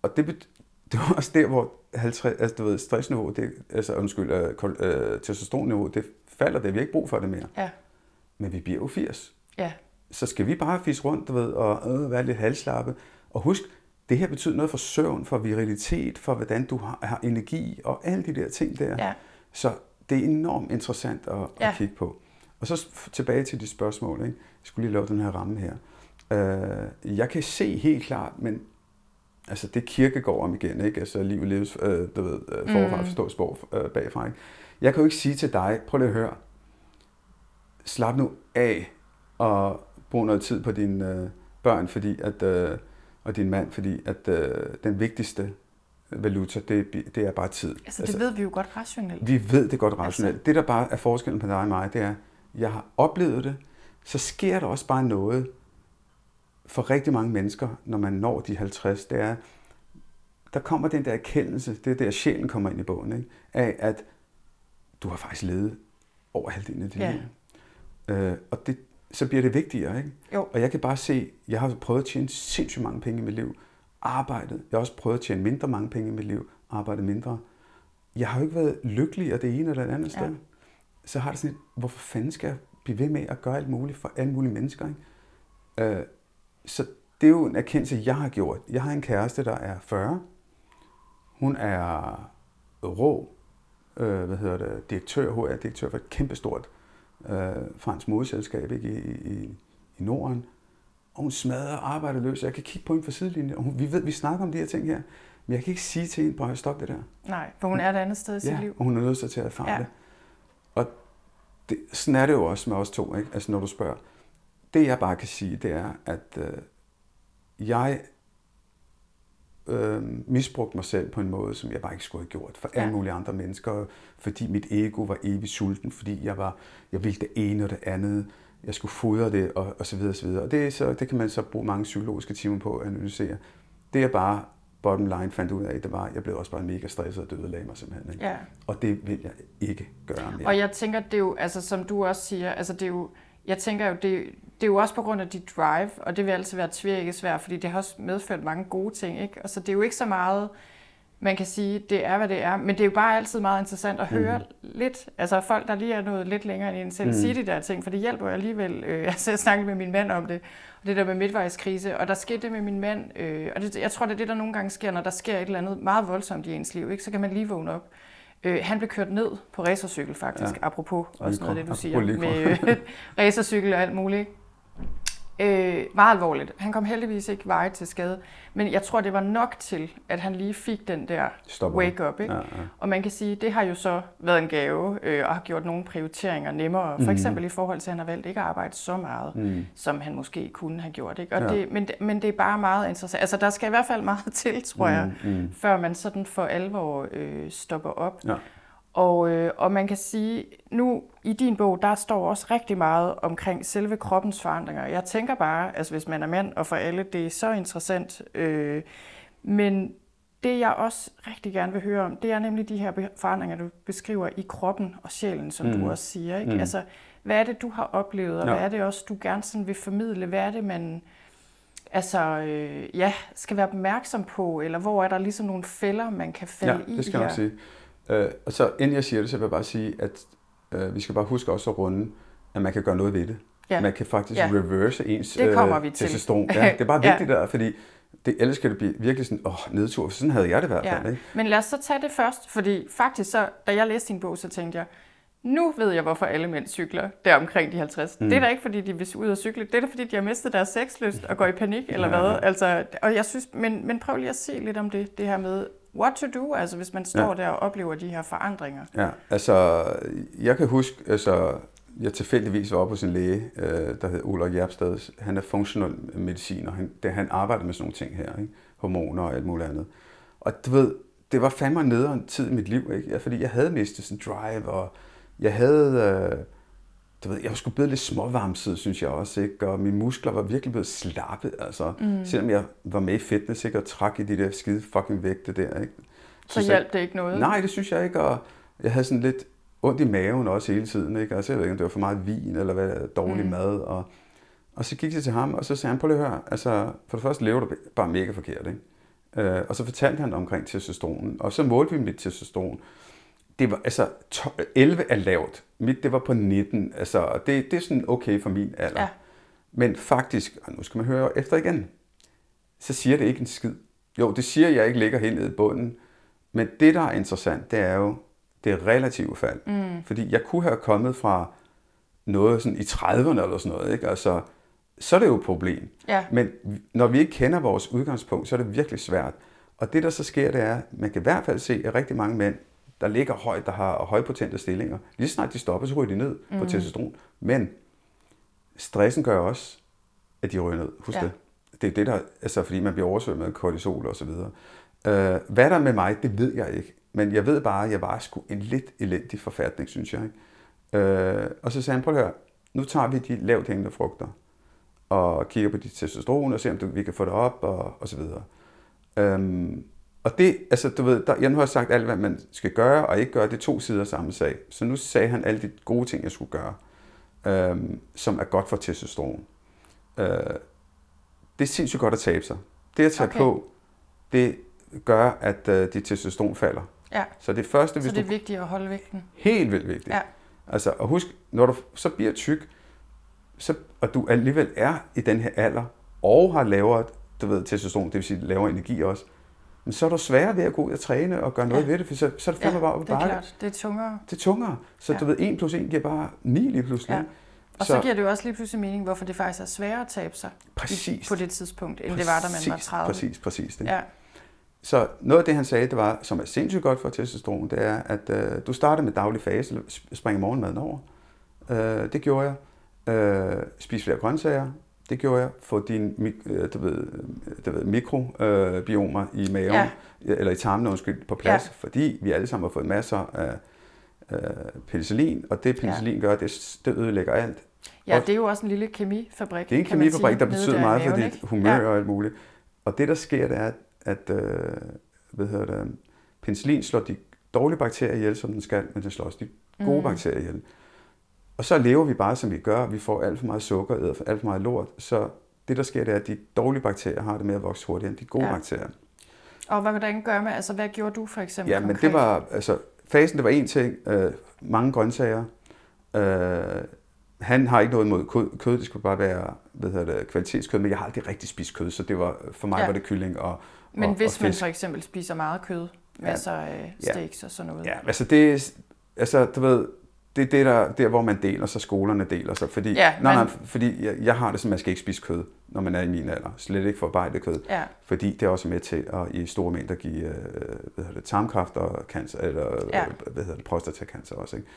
Og det, [laughs] det var også der, hvor 50, altså, du ved, stressniveau, det, altså, undskyld, øh, øh, testosteronniveau, det falder, det vi har ikke brug for det mere. ja, Men vi bliver jo 80. ja, Så skal vi bare fisse rundt, du ved, og øh, være lidt halslappe. Og husk, det her betyder noget for søvn, for virilitet, for hvordan du har, har energi, og alle de der ting der. ja, Så det er enormt interessant at, Ja. at kigge på. Og så tilbage til de spørgsmål. Ikke? Jeg skulle lige lave den her ramme her. Øh, jeg kan se helt klart, men altså det kirkegård om igen, ikke? Altså liv leves, øh, du ved, øh, forfra Mm. forstås bog, øh, bagfra, ikke? Jeg kan jo ikke sige til dig, prøv lige at høre, slap nu af og brug noget tid på dine øh, børn, fordi at, øh, og din mand, fordi at øh, den vigtigste valuta, det, det er bare tid. altså det ved vi jo godt rationelt. Vi ved det godt rationelt. Altså- Det, der bare er forskellen på dig og mig, det er, jeg har oplevet det, så sker der også bare noget for rigtig mange mennesker, når man når de 50. Det er, der kommer den der erkendelse, det er der sjælen kommer ind i bogen, ikke? af at du har faktisk levet over halvdelen af dit Ja. liv. Øh, og det, så bliver det vigtigere, ikke? Jo. Og jeg kan bare se, jeg har prøvet at tjene sindssygt mange penge i mit liv. Arbejdet. Jeg har også prøvet at tjene mindre mange penge i mit liv. Arbejdet mindre. Jeg har jo ikke været lykkelig af det ene eller det andet Ja. sted. Så har det sådan et, hvorfor fanden skal jeg blive ved med at gøre alt muligt for alle mulige mennesker, ikke? Øh, så det er jo en erkendelse, jeg har gjort. Jeg har en kæreste, der er 40. Hun er rå, øh, hvad hedder det, direktør, HR-direktør for et kæmpestort øh, fransk modeselskab ikke, i, i, i Norden. Og hun smadrer arbejdet løs. Jeg kan kigge på hende fra sidelinjen, og hun, vi ved, vi snakker om de her ting her. Men jeg kan ikke sige til hende, prøv at stoppe det der. Nej, for hun er et andet sted i sit Ja, liv. og hun er nødt til at erfare ja. det. Og det, sådan er det jo også med os to, ikke? Altså når du spørger. Det jeg bare kan sige, det er, at øh, jeg øh, misbrugte mig selv på en måde, som jeg bare ikke skulle have gjort for alle Ja. mulige andre mennesker, fordi mit ego var evigt sulten, fordi jeg var, jeg ville det ene og det andet, jeg skulle fodre det, og, og så videre, og så videre. Og det, er så, det kan man så bruge mange psykologiske timer på at analysere. Det jeg bare bottom line fandt ud af, det var, at jeg blev også bare mega stresset og døde mig simpelthen. Ikke? Ja. Og det vil jeg ikke gøre mere. Og jeg tænker, det er jo, altså som du også siger, altså det er jo, jeg tænker jo, det, det er jo også på grund af dit drive, og det vil altid være tvækket svært, fordi det har også medført mange gode ting, ikke? Og så det er jo ikke så meget, man kan sige, det er, hvad det er, men det er jo bare altid meget interessant at høre mm. lidt, altså folk, der lige er nået lidt længere end en selv, mm. sige de der ting, for det hjælper jo alligevel, øh, [laughs] altså jeg snakkede med min mand om det, og det der med midtvejskrise, og der skete det med min mand, øh, og det, jeg tror, det er det, der nogle gange sker, når der sker et eller andet meget voldsomt i ens liv, ikke? så kan man lige vågne op. Øh, han blev kørt ned på racercykel faktisk, ja. apropos også noget af det, du siger, med øh, [laughs] racercykel og alt muligt. Øh, meget alvorligt. Han kom heldigvis ikke veje til skade, men jeg tror, det var nok til, at han lige fik den der Stop wake up. Ikke? Ja, ja. Og man kan sige, det har jo så været en gave, øh, og har gjort nogle prioriteringer nemmere. For Mhm. eksempel i forhold til, at han har valgt ikke at arbejde så meget, Mm. som han måske kunne have gjort. Ikke? Og Ja. det, men, det- men det er bare meget interessant. Altså, der skal i hvert fald meget [laughs] til, tror jeg, Mm, mm. før man sådan for alvor øh, stopper op. Ja. Og, øh, og man kan sige, nu i din bog, der står også rigtig meget omkring selve kroppens forandringer. Jeg tænker bare, altså hvis man er mand, og for alle, det er så interessant. Øh, men det jeg også rigtig gerne vil høre om, det er nemlig de her forandringer, du beskriver i kroppen og sjælen, som mm. Du også siger. Ikke? Mm. Altså, hvad er det, du har oplevet, og Ja. hvad er det også, du gerne sådan vil formidle? Hvad er det, man altså, øh, ja, skal være opmærksom på, eller hvor er der ligesom nogle fælder, man kan falde Ja, i det skal jeg nok sige. Øh, og så inden jeg siger det, så vil jeg bare sige, at øh, vi skal bare huske også at runde, at man kan gøre noget ved det. Ja. Man kan faktisk Ja. reverse ens Det kommer øh, vi til. testosteron. [laughs] Ja, det er bare Ja. vigtigt der, fordi det, kan det blive virkelig sådan, åh, nedtur. For sådan havde jeg det i hvert fald. Ja. Ikke? Men lad os så tage det først, fordi faktisk så, da jeg læste din bog, så tænkte jeg, nu ved jeg, hvorfor alle mænd cykler der omkring de 50. Mm. Det er da ikke, fordi de vil ud og cykle. Det er da, fordi de har mistet deres sexlyst og går i panik, eller Ja. hvad. Altså, og jeg synes, men, men prøv lige at se lidt om det, det her med what to do, altså hvis man står Ja. der og oplever de her forandringer. Ja, altså, jeg kan huske, altså, jeg tilfældigvis var oppe hos en læge, øh, der hed Ulrik Jerpsted. Han er functional medicin, og han, det, han arbejder med sådan nogle ting her, ikke? hormoner og alt muligt andet. Og du ved, det var fandme en nederen tid i mit liv, ikke? Fordi jeg havde mistet sådan drive, og jeg havde, øh, du ved, jeg var sgu blevet lidt småvarmsid, synes jeg også, ikke? Og mine muskler var virkelig blevet slappet, altså. Mm. Selvom jeg var med i fitness, ikke? Og trak i de der skide fucking vægte der, ikke? Så hjalp det ikke noget? Nej, det synes jeg ikke, og jeg havde sådan lidt ondt i maven også hele tiden, ikke? Altså, jeg ved ikke, om det var for meget vin, eller hvad, dårlig mm. mad, og, og så gik jeg til ham, og så sagde han, prøv lige at høre, altså, for det første lever du bare mega forkert, ikke? Øh, og så fortalte han omkring testosteronen, og så målte vi mit testosteron. Det var, altså, 11 er lavt. Mit, det var på 19. Altså, det, det er sådan okay for min alder. Ja. Men faktisk, og nu skal man høre efter igen, så siger det ikke en skid. Jo, det siger, jeg ikke ligger helt nede i bunden. Men det, der er interessant, det er jo det relative fald. Mm. Fordi jeg kunne have kommet fra noget sådan i 30'erne eller sådan noget, ikke? Altså, så er det jo et problem. Ja. Men når vi ikke kender vores udgangspunkt, så er det virkelig svært. Og det, der så sker, det er, at man kan i hvert fald se, at rigtig mange mænd, der ligger højt, der har højpotente stillinger, lige snart de stopper, så ryger de ned mm. på testosteron. Men stressen gør også, at de ryger ned. Husk ja. det. Det er det, der, altså fordi man bliver oversvømmet med kortisol og så videre. Uh, hvad der er med mig, det ved jeg ikke. Men jeg ved bare, at jeg var sgu en lidt elendig forfærdning, synes jeg. Ikke? Uh, og så sagde han, prøv at høre, nu tager vi de lavt hængende frugter og kigger på dit testosteron og ser, om du, vi kan få det op og, og så videre. Øhm, og det, altså du ved, der, jeg nu har sagt alt, hvad man skal gøre og ikke gøre, det er to sider af samme sag. Så nu sagde han alle de gode ting, jeg skulle gøre, øhm, som er godt for testosteron. Øh, det er sindssygt godt at tabe sig. Det at tage okay. på, det gør, at øh, dit testosteron falder. Ja. Så det første, hvis så det er du, vigtigt at holde vægten. Helt vildt vigtigt. Ja. Altså, og husk, når du så bliver tyk, så, og du alligevel er i den her alder, og har lavere du ved, testosteron, det vil sige lavere energi også, men så er du sværere ved at gå ud og træne og gøre noget ja. ved det, for så, så er det fandme ja, bare det er klart. Det er tungere. Det er tungere. Så ja. du ved, 1 plus 1 giver bare 9 lige pludselig. Ja. Og så, så giver det jo også lige pludselig mening, hvorfor det faktisk er sværere at tabe sig præcis. på det tidspunkt, end præcis, det var, da man var 30. Præcis, præcis. Det. Ja. Så noget af det, han sagde, det var, som er sindssygt godt for testosteron, det er, at øh, du starter med daglig fase, springer morgenmaden over. Øh, det gjorde jeg. Øh, spis flere grøntsager. Det gjorde jeg. Få dine øh, du ved, du ved, mikrobiomer øh, i maven, ja. eller i tarmene, undskyld, på plads, ja. fordi vi alle sammen har fået masser af øh, penicillin, og det penicillin ja. gør, det, det ødelægger alt. Ja, og det er jo også en lille kemifabrik. Det er en kemifabrik, der betyder meget for dit humør ja. og alt muligt. Og det, der sker, det er, at øh, hvad hedder det, penicillin slår de dårlige bakterier ihjel, som den skal, men den slår også de gode mm. bakterier ihjel. Og så lever vi bare, som vi gør. Vi får alt for meget sukker, æder alt for meget lort. Så det, der sker, det er, at de dårlige bakterier har det med at vokse hurtigere end de gode ja. bakterier. Og hvad hvordan gør man? Altså, hvad gjorde du for eksempel Ja, men det var, altså, fasen, det var en ting. Øh, mange grøntsager. Øh, han har ikke noget imod kød. kød det skulle bare være hvad hedder det, kvalitetskød, men jeg har aldrig rigtig spist kød, så det var, for mig ja. var det kylling og Men og, hvis og man for eksempel spiser meget kød, masser af ja. steaks og sådan noget? Ja, altså det, altså du ved, det er det, der, der, hvor man deler sig, skolerne deler sig. Fordi, ja, nej, nej, fordi jeg, jeg har det som, man skal ikke spise kød, når man er i min alder. Slet ikke forarbejdet kød. Ja. Fordi det er også med til at i store mængder give øh, hvad hedder det, tarmkræft og cancer, eller ja. hvad hedder det, prostatacancer også. Ikke?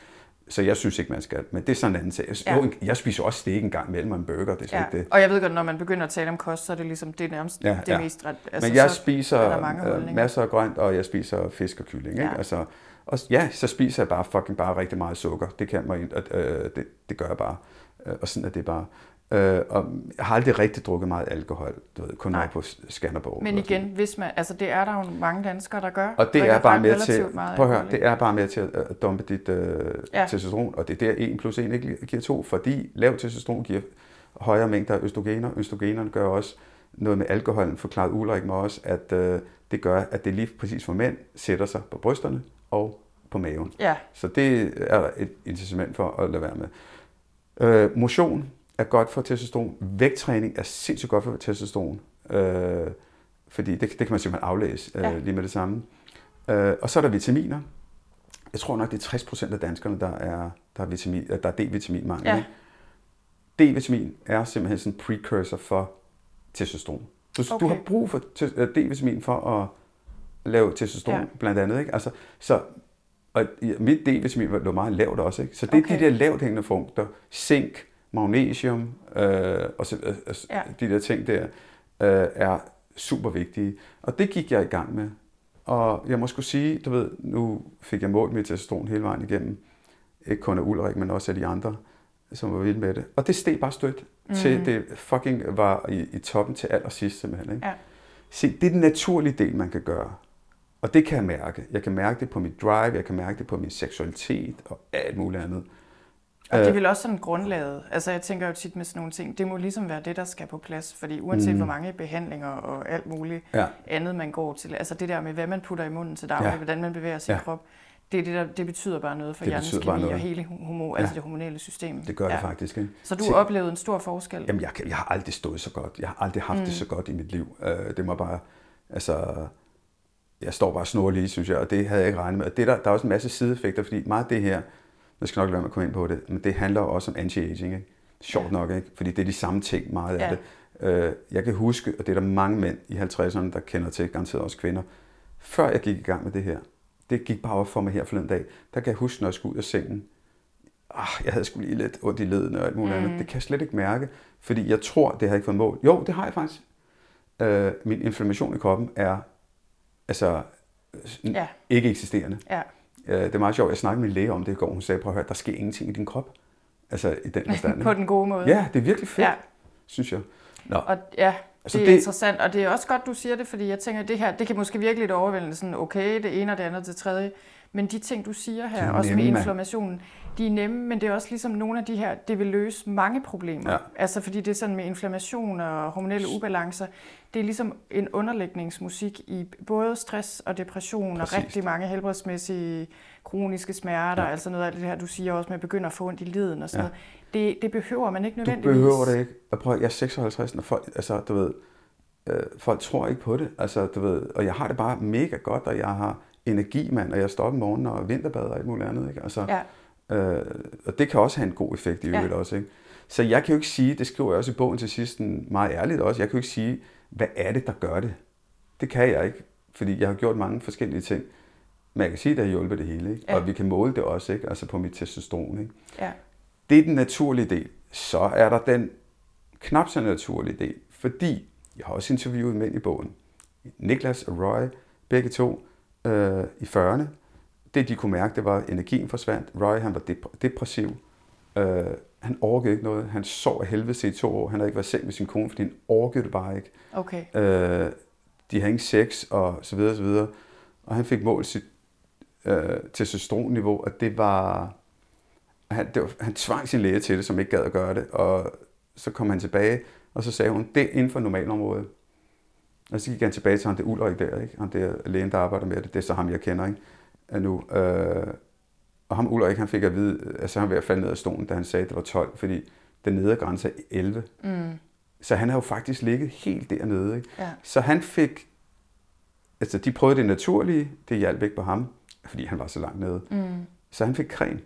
Så jeg synes ikke, man skal. Men det er sådan en anden sag. Ja. Jo, jeg spiser også steak en gang mellem en burger. Det er ja. det. Og jeg ved godt, når man begynder at tale om kost, så er det ligesom det er nærmest ja, det ja. mest ret. Altså, Men jeg spiser masser af grønt, og jeg spiser fisk og kylling. Ja. Ikke? Altså, og ja, så spiser jeg bare fucking bare rigtig meget sukker. Det kan man, øh, det, det gør jeg bare. Øh, og sådan er det bare. Øh, og jeg har aldrig rigtig drukket meget alkohol, du ved, kun på Skanderborg. Men igen, hvis man, altså det er der jo mange danskere, der gør. Og det er bare med til, prøv at høre, det er bare med til at dumpe dit øh, ja. testosteron, og det er der 1 plus 1 ikke giver 2, fordi lav testosteron giver højere mængder af østrogener. Østrogenerne gør også noget med alkoholen, forklaret Ulrik mig også, at øh, det gør, at det lige præcis for mænd sætter sig på brysterne, og på maven. Ja. Så det er et incitament for at lade være med. Øh, motion er godt for testosteron. Vægttræning er sindssygt godt for testosteron. Øh, fordi det, det kan man simpelthen aflæse øh, ja. lige med det samme. Øh, og så er der vitaminer. Jeg tror nok, det er 60% af danskerne, der er, der er, vitamin, der er D-vitaminmangel. Ja. D-vitamin er simpelthen sådan en precursor for testosteron. Du, okay. du har brug for øh, D-vitamin for at lave testosteron, ja. blandt andet. Ikke? Altså, så, og mit D-vitamin lå meget lavt også. Ikke? Så det okay. er de der lavt hængende funkter. Zink, magnesium øh, og så, øh, ja. de der ting der, øh, er super vigtige. Og det gik jeg i gang med. Og jeg må skulle sige, du ved, nu fik jeg målt mit testosteron hele vejen igennem. Ikke kun af Ulrik, men også af de andre, som var vilde med det. Og det steg bare stødt mm. til det fucking var i, i toppen til allersidst simpelthen. Ikke? Ja. Se, det er den naturlige del, man kan gøre. Og det kan jeg mærke. Jeg kan mærke det på mit drive, jeg kan mærke det på min seksualitet og alt muligt andet. Og det er Øh, vel også sådan grundlaget. Altså jeg tænker jo tit med sådan nogle ting, det må ligesom være det, der skal på plads. Fordi uanset Mm. hvor mange behandlinger og alt muligt Ja. andet, man går til, altså det der med, hvad man putter i munden til daglig, Ja. hvordan man bevæger sin Ja. krop, det, er det, der, det betyder bare noget for Det hjernens kemi og hele homo, Ja. altså det hormonelle system. Det gør ja. det faktisk. Ikke? Så du Se- oplevede en stor forskel? Jamen, jeg, jeg har aldrig stået så godt. Jeg har aldrig haft mm. det så godt i mit liv. Øh, det må bare, altså, jeg står bare snor lige, synes jeg, og det havde jeg ikke regnet med. Og det der, der er også en masse sideeffekter, fordi meget af det her, jeg skal nok lade at komme ind på det, men det handler også om anti-aging, ikke? Sjovt Ja. nok, ikke? Fordi det er de samme ting, meget af Ja. det. Øh, jeg kan huske, og det er der mange mænd i 50'erne, der kender til, garanteret også kvinder, før jeg gik i gang med det her, det gik bare op for mig her forleden dag, der kan jeg huske, når jeg skulle ud af sengen, ah, jeg havde sgu lige lidt ondt i ledene og alt muligt mm. andet. Det kan jeg slet ikke mærke, fordi jeg tror, det har jeg ikke fået mål. Jo, det har jeg faktisk. Øh, min inflammation i kroppen er altså Ja. ikke eksisterende. Ja. Øh, det er meget sjovt, jeg snakkede med min læge om det i går. Hun sagde, prøv at høre, der sker ingenting i din krop. Altså i den [laughs] forstand. på den gode måde. Ja, det er virkelig fedt, Ja. synes jeg. Nå, Og ja, Altså, det er det- interessant, og det er også godt, du siger det, fordi jeg tænker, det her, det kan måske virke lidt overvældende, sådan okay, det ene og det andet, det tredje, men de ting, du siger her, er også med nemme. inflammationen, de er nemme, men det er også ligesom nogle af de her, det vil løse mange problemer. Ja. Altså fordi det er sådan med inflammation og hormonelle ubalancer, det er ligesom en underlægningsmusik i både stress og depression Præcis. og rigtig mange helbredsmæssige kroniske smerter, Ja. altså noget af det her, du siger også med at begynde at få ondt i leden og sådan Ja. noget. Det, det behøver man ikke du nødvendigvis. behøver det ikke. Og prøv, at- jeg er 56, når folk, altså, du ved, øh, folk tror ikke på det. Altså, du ved, og jeg har det bare mega godt, og jeg har energi, mand, og jeg står op om morgenen og vinterbader og alt muligt andet. Ikke? Altså, Ja. Øh, og det kan også have en god effekt i Ja. øvrigt også. Ikke? Så jeg kan jo ikke sige, det skriver jeg også i bogen til sidst, en- meget ærligt også, jeg kan jo ikke sige, hvad er det, der gør det? Det kan jeg ikke, fordi jeg har gjort mange forskellige ting. Men jeg kan sige, at det har hjulpet det hele. Ikke? Ja. Og vi kan måle det også, ikke? altså på mit testosteron. Ikke? Ja. Det er den naturlige del. Så er der den knap så naturlige del, fordi jeg har også interviewet mænd i bogen. Niklas og Roy, begge to øh, i 40'erne. Det de kunne mærke, det var, at energien forsvandt. Roy han var dep- depressiv. Øh, han orkede ikke noget. Han sov af helvede i to år. Han havde ikke været selv med sin kone, fordi han orkede det bare ikke. Okay. Øh, de havde ingen sex og så videre, så videre. Og han fik målt sit øh, testosteronniveau, og det var... Han, det var, han tvang sin læge til det, som ikke gad at gøre det, og så kom han tilbage, og så sagde hun, det er inden for normalområdet. Og så gik han tilbage til ham, det Ulrik der, ikke? Han der lægen, der arbejder med det, det er så ham, jeg kender, ikke? Øh, Nu. Øh, og ham Ulrik, han fik at vide, altså han var ved at falde ned af stolen, da han sagde, at det var 12, fordi den nedre grænse er 11. Mm. Så han har jo faktisk ligget helt dernede, ikke? Ja. Så han fik, altså de prøvede det naturlige, det hjalp ikke på ham, fordi han var så langt nede. Mm. Så han fik creme.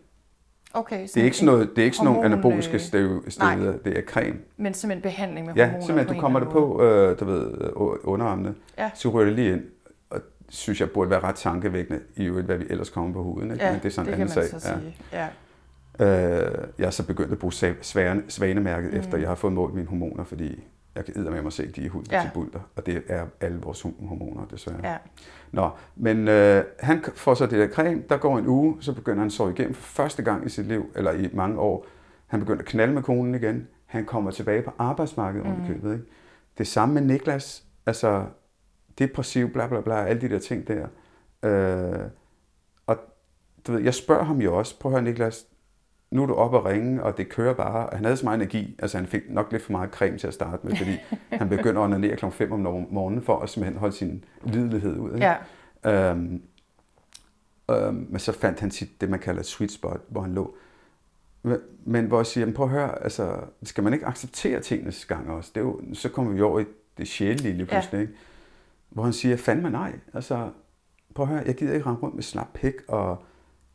Okay, Det er ikke sådan, noget, det er ikke sådan nogle anaboliske øh, steder, det er creme. Men simpelthen behandling med Ja, hormoner simpelthen, på du en kommer det på, øh, du ved, øh, underarmene, Ja. så ryger det lige ind, og synes jeg burde være ret tankevækkende, i øvrigt, hvad vi ellers kommer på huden, ikke? Ja, Men det er sådan det en anden sag. sige. Ja. Øh, jeg er så begyndt at bruge svanemærket, mm. efter jeg har fået målt mine hormoner, fordi jeg kan med mig se, at de er huden Ja. til bulter, og det er alle vores hormoner, desværre. Ja. Nå, men øh, han får så det der creme, der går en uge, så begynder han så igennem for første gang i sit liv, eller i mange år. Han begynder at knalde med konen igen. Han kommer tilbage på arbejdsmarkedet mm. købet. Ikke? Det samme med Niklas, altså depressiv, bla bla bla, alle de der ting der. Øh, og du ved, jeg spørger ham jo også, prøv at høre Niklas, nu er du oppe og ringe, og det kører bare. Og han havde så meget energi, altså han fik nok lidt for meget creme til at starte med, fordi [laughs] han begynder at onanere kl. 5 om morgenen for at simpelthen holde sin lidelighed ud. Ikke? ja. Øhm, øhm, men så fandt han sit, det, man kalder et sweet spot, hvor han lå. Men, men hvor jeg siger, "Men prøv at høre, altså, skal man ikke acceptere tingenes gang også? Det er jo, så kommer vi over i det sjældne lige pludselig, ikke? Hvor han siger, fandme nej, altså, prøv at høre, jeg gider ikke ramme rundt med slap pik, og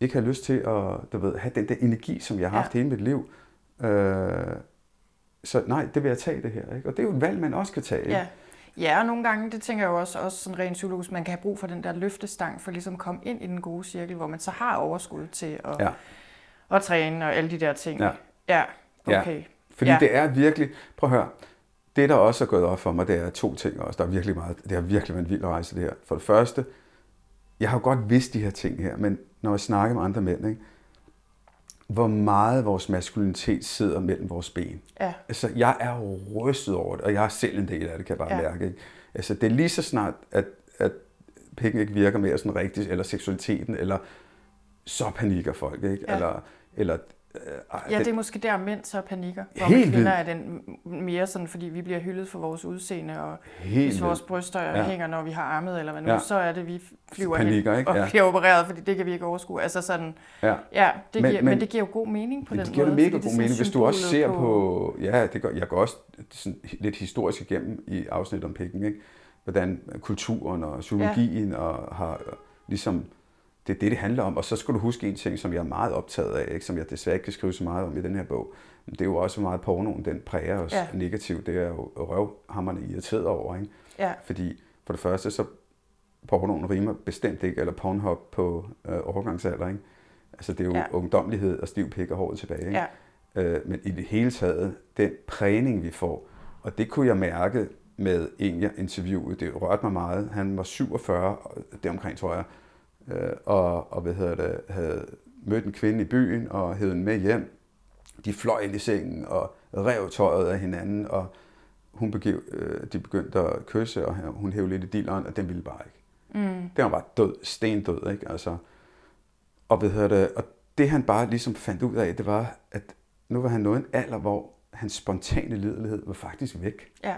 ikke have lyst til at, du ved, have den der energi, som jeg har haft Ja. hele mit liv. Øh, så nej, det vil jeg tage det her, ikke? Og det er jo et valg, man også kan tage, ikke? Ja. ja, og nogle gange, det tænker jeg jo også, også sådan rent psykologisk, man kan have brug for den der løftestang, for ligesom at komme ind i den gode cirkel, hvor man så har overskud til at, Ja. at træne og alle de der ting. Ja. Ja, Ja. okay. Fordi Ja. ja. det er virkelig, prøv at høre, det der også er gået op for mig, det er to ting også, der er virkelig meget, det har virkelig været en vild rejse det her. For det første, jeg har jo godt vidst de her ting her, men når jeg snakker med andre mænd, ikke, hvor meget vores maskulinitet sidder mellem vores ben. Ja. Altså, jeg er rystet over det, og jeg er selv en del af det, kan jeg bare ja. mærke. Ikke? Altså, det er lige så snart, at, at pikken ikke virker mere sådan rigtigt, eller seksualiteten, eller så panikker folk, ikke? Ja. Eller, eller ja, det er måske der, mænd så panikker. Hvor Helt kvinder er den mere sådan, fordi vi bliver hyldet for vores udseende, og Helt hvis vores bryster ja. hænger, når vi har armet, eller hvad nu, ja. så er det, vi flyver panikker, hen ikke? og ja. bliver opereret, fordi det kan vi ikke overskue. Altså sådan, ja, ja det men, giver, men, men, det giver jo god mening på den måde. Det giver måde, mega god mening, hvis du også ser på, på ja, det gør, jeg går også sådan lidt historisk igennem i afsnit om pikken, ikke? hvordan kulturen og psykologien ja. og har ligesom det er det, det handler om. Og så skal du huske en ting, som jeg er meget optaget af, ikke? som jeg desværre ikke kan skrive så meget om i den her bog. Men det er jo også meget pornoen, den præger os ja. negativt. Det er jo røvhammerne irriteret over. Ikke? Ja. Fordi for det første, så pornoen rimer bestemt ikke, eller pornhop på øh, overgangsalder. Ikke? Altså det er jo ja. ungdomlighed og stiv pik og håret tilbage. Ikke? Ja. Øh, men i det hele taget, den prægning vi får, og det kunne jeg mærke med en, jeg interviewede, det rørte mig meget. Han var 47, det omkring tror jeg, øh, og, og hvad hedder det, havde mødt en kvinde i byen og hævde den med hjem. De fløj ind i sengen og rev tøjet af hinanden, og hun begiv, øh, de begyndte at kysse, og hun hævde lidt i dilleren, og den ville bare ikke. Mm. Den var bare død, stendød, ikke? Altså, og, hvad hedder det, og det han bare ligesom fandt ud af, det var, at nu var han nået en alder, hvor hans spontane lidelighed var faktisk væk. Ja.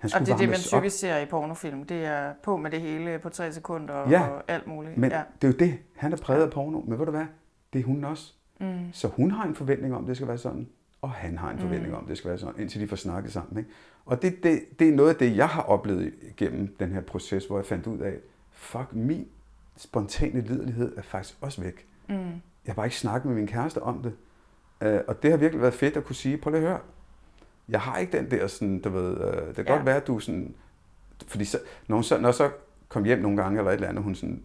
Han og det er det, man typisk ser i pornofilm. Det er på med det hele på tre sekunder ja, og alt muligt. men ja. det er jo det. Han er præget af porno. Men ved du hvad? Det er hun også. Mm. Så hun har en forventning om, at det skal være sådan. Og han har en mm. forventning mm. om, at det skal være sådan, indtil de får snakket sammen. Ikke? Og det, det, det er noget af det, jeg har oplevet gennem den her proces, hvor jeg fandt ud af, fuck, min spontane lidelighed er faktisk også væk. Mm. Jeg har bare ikke snakket med min kæreste om det. Uh, og det har virkelig været fedt at kunne sige, prøv lige at høre, jeg har ikke den der sådan, du ved, øh, det kan ja. godt være, at du sådan, fordi så, når, hun så, når så kom hjem nogle gange eller et eller andet, hun sådan,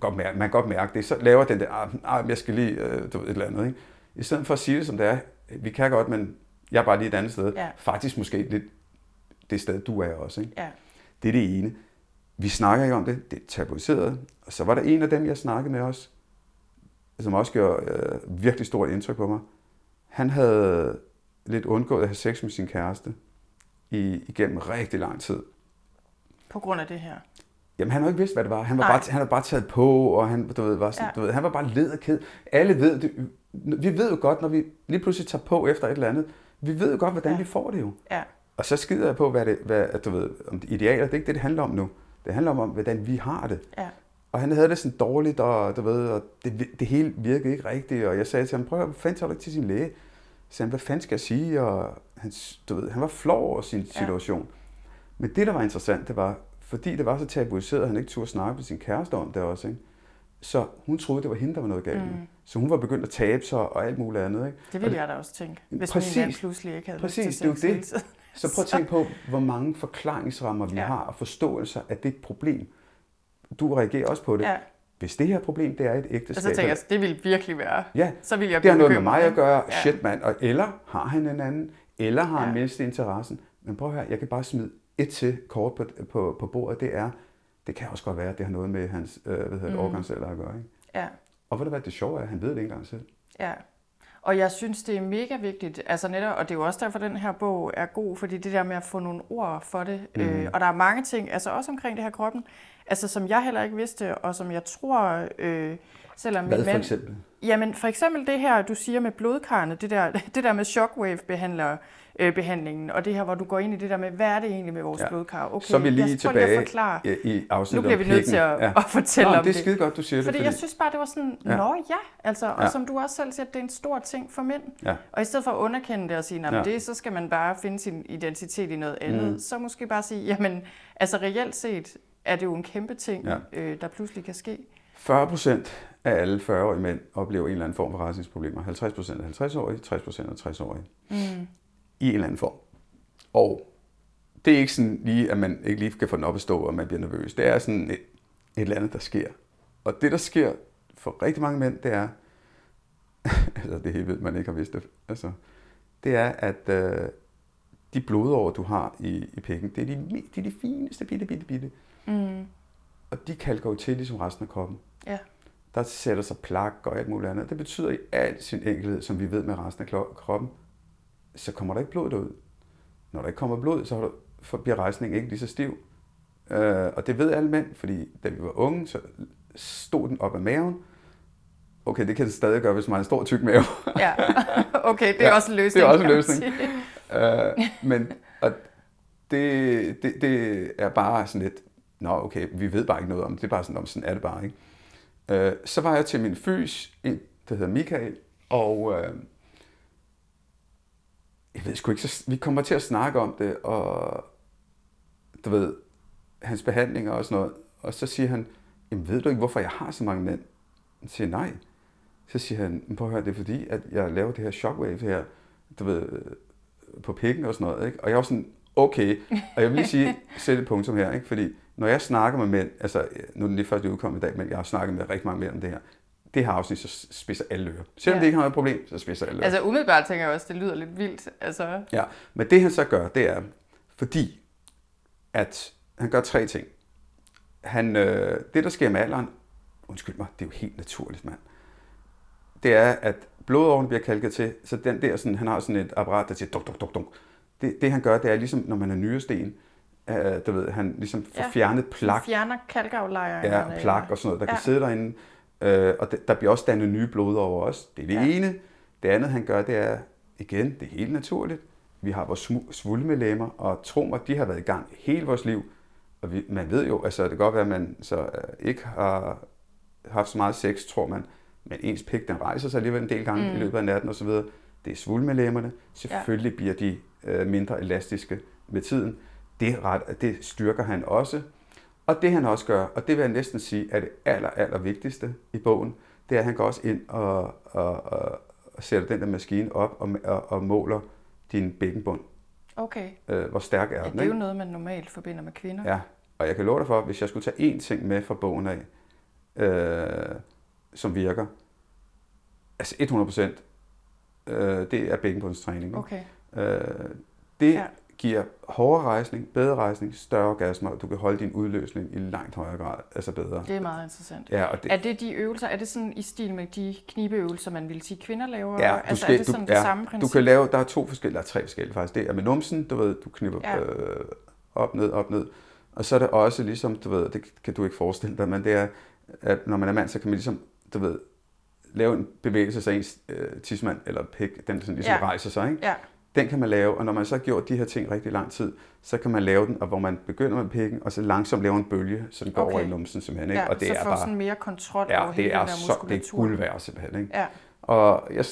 godt mærke, man kan godt mærke det, så laver den der, ah, ah jeg skal lige, øh, du ved, et eller andet, ikke? I stedet for at sige det som det er, vi kan godt, men jeg er bare lige et andet sted. Ja. Faktisk måske lidt det sted, du er også, ikke? Ja. Det er det ene. Vi snakker ikke om det, det er tabuiseret. Og så var der en af dem, jeg snakkede med også, som også gjorde øh, virkelig stort indtryk på mig. Han havde lidt undgået at have sex med sin kæreste i, igennem rigtig lang tid. På grund af det her? Jamen, han har ikke vidst, hvad det var. Han var, bare, han var bare taget på, og han, du ved, var sådan, ja. du ved, han var bare led og ked. Alle ved det. Vi ved jo godt, når vi lige pludselig tager på efter et eller andet, vi ved jo godt, hvordan ja. vi får det jo. Ja. Og så skider jeg på, hvad det, hvad, du ved, om det idealer, det er ikke det, det handler om nu. Det handler om, hvordan vi har det. Ja. Og han havde det sådan dårligt, og du ved, og det, det hele virkede ikke rigtigt, og jeg sagde til ham, prøv at fanden tager du ikke til sin læge? Så han, hvad fanden skal jeg sige? Og han, du ved, han var flov over sin situation. Ja. Men det, der var interessant, det var, fordi det var så tabuiseret, at han ikke turde snakke med sin kæreste om det også. Ikke? Så hun troede, det var hende, der var noget galt med. Mm. Så hun var begyndt at tabe sig og alt muligt andet. Ikke? Det ville jeg da også tænke, hvis præcis, min mand pludselig ikke havde præcis, lyst til det. det. [laughs] Så prøv at tænke [laughs] på, hvor mange forklaringsrammer vi ja. har, og forståelser af det problem. Du reagerer også på det. Ja hvis det her problem, det er et ægteskab... Og så tænker jeg, det vil virkelig være... Ja, så vil jeg det har noget med mig at gøre. Ja. Shit, mand. Og, eller har han en anden, eller har ja. han mistet interessen. Men prøv at høre, jeg kan bare smide et til kort på, på, på bordet. Det er, det kan også godt være, at det har noget med hans øh, hvad hedder, mm. at gøre. Ikke? Ja. Og ved du hvad, det sjove er, at han ved det ikke engang selv. Ja. Og jeg synes, det er mega vigtigt, altså netop, og det er jo også derfor, den her bog er god, fordi det der med at få nogle ord for det, mm. øh, og der er mange ting, altså også omkring det her kroppen, altså som jeg heller ikke vidste, og som jeg tror, øh, selvom Hvad for eksempel? Jamen for eksempel det her, du siger med blodkarne, det der, [laughs] det der med shockwave-behandlere, øh, behandlingen, og det her, hvor du går ind i det der med, hvad er det egentlig med vores ja. blodkar? Okay, så er vi lige jeg tilbage forklare. i, afsnittet Nu bliver vi nødt til at, ja. at fortælle Nå, om det. er skide godt, du siger fordi det. Fordi jeg synes bare, det var sådan, ja. nå ja, altså, og ja. som du også selv siger, det er en stor ting for mænd. Ja. Og i stedet for at underkende det og sige, nej, ja. det, så skal man bare finde sin identitet i noget andet, mm. så måske bare sige, jamen, altså reelt set er det jo en kæmpe ting, ja. øh, der pludselig kan ske. 40 procent af alle 40-årige mænd oplever en eller anden form for rejsningsproblemer. 50 procent er 50-årige, 60 procent er 60-årige. Mm. I en eller anden form. Og det er ikke sådan lige, at man ikke lige kan få den op at stå, og man bliver nervøs. Det er sådan et, et eller andet, der sker. Og det, der sker for rigtig mange mænd, det er, [laughs] altså det helt ved man ikke har vidst det, altså, det er, at øh, de blodår, du har i, i pikken, det er de, de, er de fineste bitte, bitte, bitte. Mm. og de kalker jo til ligesom resten af kroppen. Ja. Der sætter sig plak og alt muligt andet. Det betyder i al sin enkelhed, som vi ved med resten af kroppen, så kommer der ikke blod derud. Når der ikke kommer blod, så du- bliver rejsningen ikke lige så stiv. Øh, og det ved alle mænd, fordi da vi var unge, så stod den op af maven. Okay, det kan den stadig gøre, hvis man har en stor tyk mave. Ja, [laughs] okay, det er Ja, også en løsning. det er også en løsning. øh, men og det, det, det er bare sådan lidt, nå okay, vi ved bare ikke noget om det. Det er bare sådan, om sådan er det bare, ikke? Øh, så var jeg til min fys, en, der hedder Michael, og øh, jeg ved sgu ikke, så vi kommer til at snakke om det, og du ved, hans behandlinger og sådan noget, og så siger han, jamen ved du ikke, hvorfor jeg har så mange mænd? Jeg siger nej. Så siger han, "Men prøv at høre, det er fordi, at jeg laver det her shockwave her, du ved, på pikken og sådan noget, ikke? Og jeg var sådan, okay, og jeg vil lige sige, [laughs] sæt et punktum her, ikke? Fordi når jeg snakker med mænd, altså nu er det lige først udkommet i dag, men jeg har snakket med rigtig mange mænd om det her, det her afsnit, så spidser alle ører. Selvom Ja. det ikke har noget problem, så spidser alle ører. Altså umiddelbart tænker jeg også, det lyder lidt vildt. Altså, Ja, men det han så gør, det er, fordi at han gør tre ting. Han, øh, det, der sker med alderen, undskyld mig, det er jo helt naturligt, mand. Det er, at blodåren bliver kalket til, så den der, sådan, han har sådan et apparat, der siger duk, duk, duk, duk. Det, det han gør, det er ligesom, når man er nyresten, øh, du ved, han ligesom får Ja. fjernet plak, fjerner kalkaflejringerne. ja, plak og sådan noget, der. Ja. kan sidde derinde. Øh, og der bliver også dannet nye blodårer også. Det er det Ja. ene. Det andet, han gør, det er, igen, det er helt naturligt. Vi har vores svulmelemmer, og tro mig, de har været i gang hele vores liv. Og vi, man ved jo, altså det kan godt være, at man så øh, ikke har haft så meget sex, tror man, men ens pik, den rejser sig alligevel en del gange mm. i løbet af natten osv. Det er svulmelemmerne. Selvfølgelig ja. bliver de øh, mindre elastiske med tiden. Det, ret, det styrker han også. Og det han også gør, og det vil jeg næsten sige, er det aller, aller vigtigste i bogen, det er, at han går også ind og, og, og, og sætter den der maskine op og, og, og måler din bækkenbund. Okay. Øh, hvor stærk er Ja, den, det er jo ikke? noget, man normalt forbinder med kvinder. Ja, og jeg kan love dig for, hvis jeg skulle tage én ting med fra bogen af, øh, som virker, altså 100 procent, øh, det er bækkenbundstræning. Okay. Øh, det Ja. Giver hårdere rejsning, bedre rejsning, større orgasmer, og du kan holde din udløsning i langt højere grad, altså bedre. Det er meget interessant. Ja, og det, Er det de øvelser, er det sådan i stil med de knibeøvelser, man vil sige kvinder laver? ja, du altså skal, er det sådan du, det ja, samme du princip? kan lave, der er to forskellige, der er tre forskellige faktisk. Det er med numsen, du ved, du knipper Ja. øh, op, ned, op, ned. Og så er det også ligesom, du ved, det kan du ikke forestille dig, men det er, at når man er mand, så kan man ligesom, du ved, lave en bevægelse, så ens øh, tidsmand eller pik, den sådan ligesom ja. rejser sig, ikke? Ja, Den kan man lave, og når man så har gjort de her ting rigtig lang tid, så kan man lave den, og hvor man begynder med pikken, og så langsomt lave en bølge, så den går Okay. over i numsen simpelthen, ikke? ja og det så er bare, sådan mere kontrol ja, over hele det er den der så, det er guld værd simpelthen, ikke? Ja, Og jeg,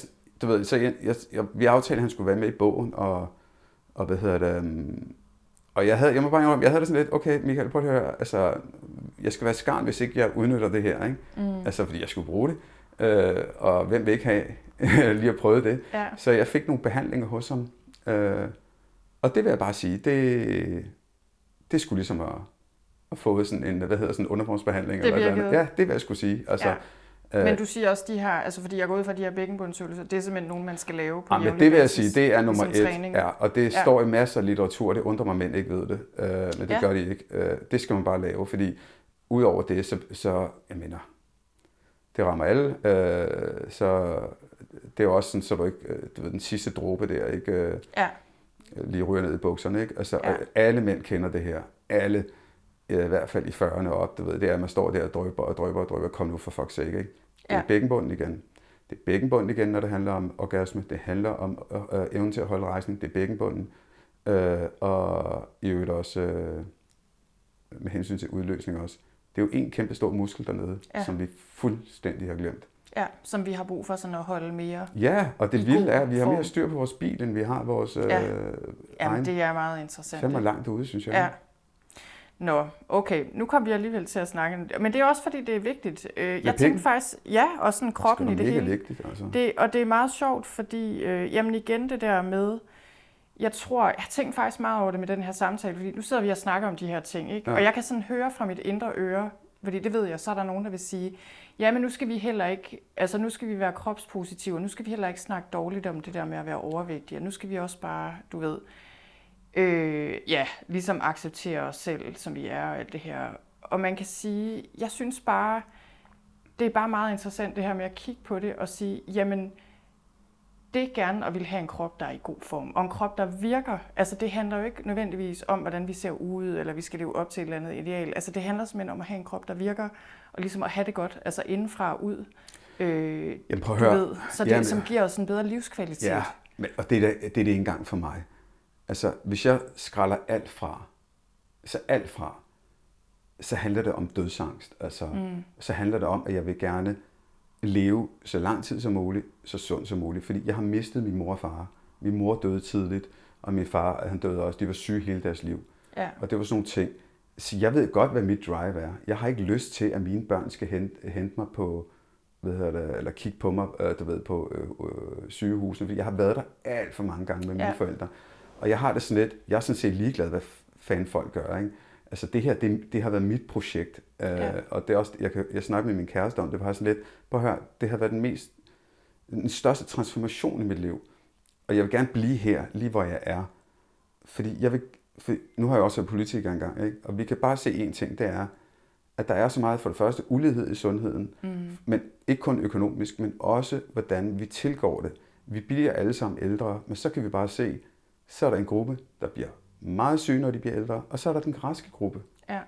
du ved, så jeg, jeg, jeg, vi aftalte, at han skulle være med i bogen, og, og hvad hedder det, um, og jeg havde, jeg må bare indrømme, jeg havde det sådan lidt, okay Michael, prøv at høre, altså, jeg skal være skarn, hvis ikke jeg udnytter det her, ikke? mm. Altså, fordi jeg skulle bruge det, øh, og hvem vil ikke have [laughs] lige at prøve det? ja. Så jeg fik nogle behandlinger hos ham, øh, og det vil jeg bare sige, det, det skulle ligesom at, at få sådan en, hvad hedder sådan en underformsbehandling. Det eller et eller andet. virkede. Ja, det vil jeg skulle sige. Altså, Ja. øh, Men du siger også, de her, altså fordi jeg går ud fra de her bækkenbundsøvelser, det er simpelthen nogen, man skal lave på Ja, men det vil jeg sige, det er nummer et. træning. Ja, og det Ja. står i masser af litteratur, det undrer mig, mænd ikke ved det, øh, men det ja. gør de ikke. Øh, det skal man bare lave, fordi udover det, så, så jeg mener, det rammer alle, øh, så det er også sådan, så du ikke, øh, du ved, den sidste dråbe der, ikke øh, Ja, lige ryger ned i bukserne, ikke? Altså, Ja. alle mænd kender det her. Alle, i hvert fald i 40'erne op, du ved, det er, at man står der og drøber og drøber og drøber, kom nu for fuck's sake, ikke? Det er Ja. bækkenbunden igen. Det er bækkenbunden igen, når det handler om orgasme. Det handler om øh, øh, evnen til at holde rejsning. Det er bækkenbunden. Øh, og i øvrigt også øh, med hensyn til udløsning også. Det er jo en kæmpe stor muskel dernede, ja. som vi fuldstændig har glemt. Ja, som vi har brug for sådan at holde mere. Ja, og det vilde er, at vi har mere styr på vores bil, end vi har vores øh, Ja. ja. Jamen, egen. det er meget interessant. Fem og langt ude, synes jeg. Ja. Nå, okay. Nu kommer vi alligevel til at snakke. Men det er også, fordi det er vigtigt. Øh, Jeg tænkte faktisk, ja, og sådan kroppen i det det er hele. mega vigtigt, altså. Det, og det er meget sjovt, fordi, øh, jamen igen det der med, jeg tror, jeg har tænkt faktisk meget over det med den her samtale, fordi nu sidder vi og snakker om de her ting, ikke? Ja. Og jeg kan sådan høre fra mit indre øre, fordi det ved jeg, så er der nogen, der vil sige, ja, men nu skal vi heller ikke, altså nu skal vi være kropspositive, og nu skal vi heller ikke snakke dårligt om det der med at være overvægtige, og nu skal vi også bare, du ved, øh, ja, ligesom acceptere os selv, som vi er, og alt det her. og man kan sige, jeg synes bare, det er bare meget interessant det her med at kigge på det og sige, jamen, det er gerne at vil have en krop, der er i god form, og en krop, der virker. Altså det handler jo ikke nødvendigvis om, hvordan vi ser ud, eller vi skal leve op til et eller andet ideal. Altså det handler simpelthen om at have en krop, der virker, og ligesom at have det godt, altså indenfra og ud. Øh, Jamen prøv at høre. Ved, så det Jamen, som giver os en bedre livskvalitet. Ja, men, og det er, det, er det ikke engang for mig. Altså hvis jeg skræller alt fra, så alt fra, så handler det om dødsangst. Altså, mm. Så handler det om, at jeg vil gerne leve så lang tid som muligt, så sund som muligt. Fordi jeg har mistet min mor og far. Min mor døde tidligt, og min far han døde også. De var syge hele deres liv. Ja. Og det var sådan nogle ting. Så jeg ved godt, hvad mit drive er. Jeg har ikke lyst til, at mine børn skal hente, hente mig på, hvad hedder det, eller kigge på mig, øh, du ved, på øh, øh, sygehusene. Fordi jeg har været der alt for mange gange med mine ja. forældre. Og jeg har det sådan lidt, jeg er sådan set ligeglad, hvad fanden folk gør. Ikke? Altså det her, det, det har været mit projekt. Øh, ja. Og det er også, jeg, kan, jeg snakker med min kæreste om, det var sådan lidt, på at høre, det har været den mest, den største transformation i mit liv. Og jeg vil gerne blive her, lige hvor jeg er. Fordi jeg vil, for nu har jeg også været politiker engang, ikke? og vi kan bare se én ting, det er, at der er så meget for det første ulighed i sundheden, mm. men ikke kun økonomisk, men også hvordan vi tilgår det. Vi bliver alle sammen ældre, men så kan vi bare se, så er der en gruppe, der bliver meget syge, når de bliver ældre, og så er der den raske gruppe. Ja.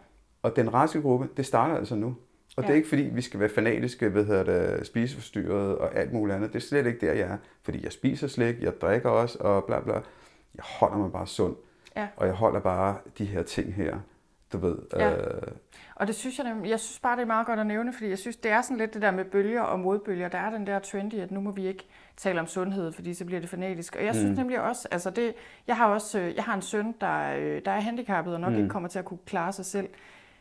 Og den raske gruppe, det starter altså nu. Og ja. det er ikke fordi, vi skal være fanatiske, hvad hedder det, spiseforstyrret og alt muligt andet. Det er slet ikke der, jeg er. Fordi jeg spiser slik, jeg drikker også, og bla bla. Jeg holder mig bare sund. Ja. Og jeg holder bare de her ting her, du ved. Ja. Øh... Og det synes jeg, jeg synes bare, det er meget godt at nævne, fordi jeg synes, det er sådan lidt det der med bølger og modbølger. Der er den der trendy, at nu må vi ikke tale om sundhed, fordi så bliver det fanatisk. Og jeg synes mm. nemlig også, altså det, jeg har også, øh, jeg har en søn, der, øh, der er handicappet og nok mm. ikke kommer til at kunne klare sig selv.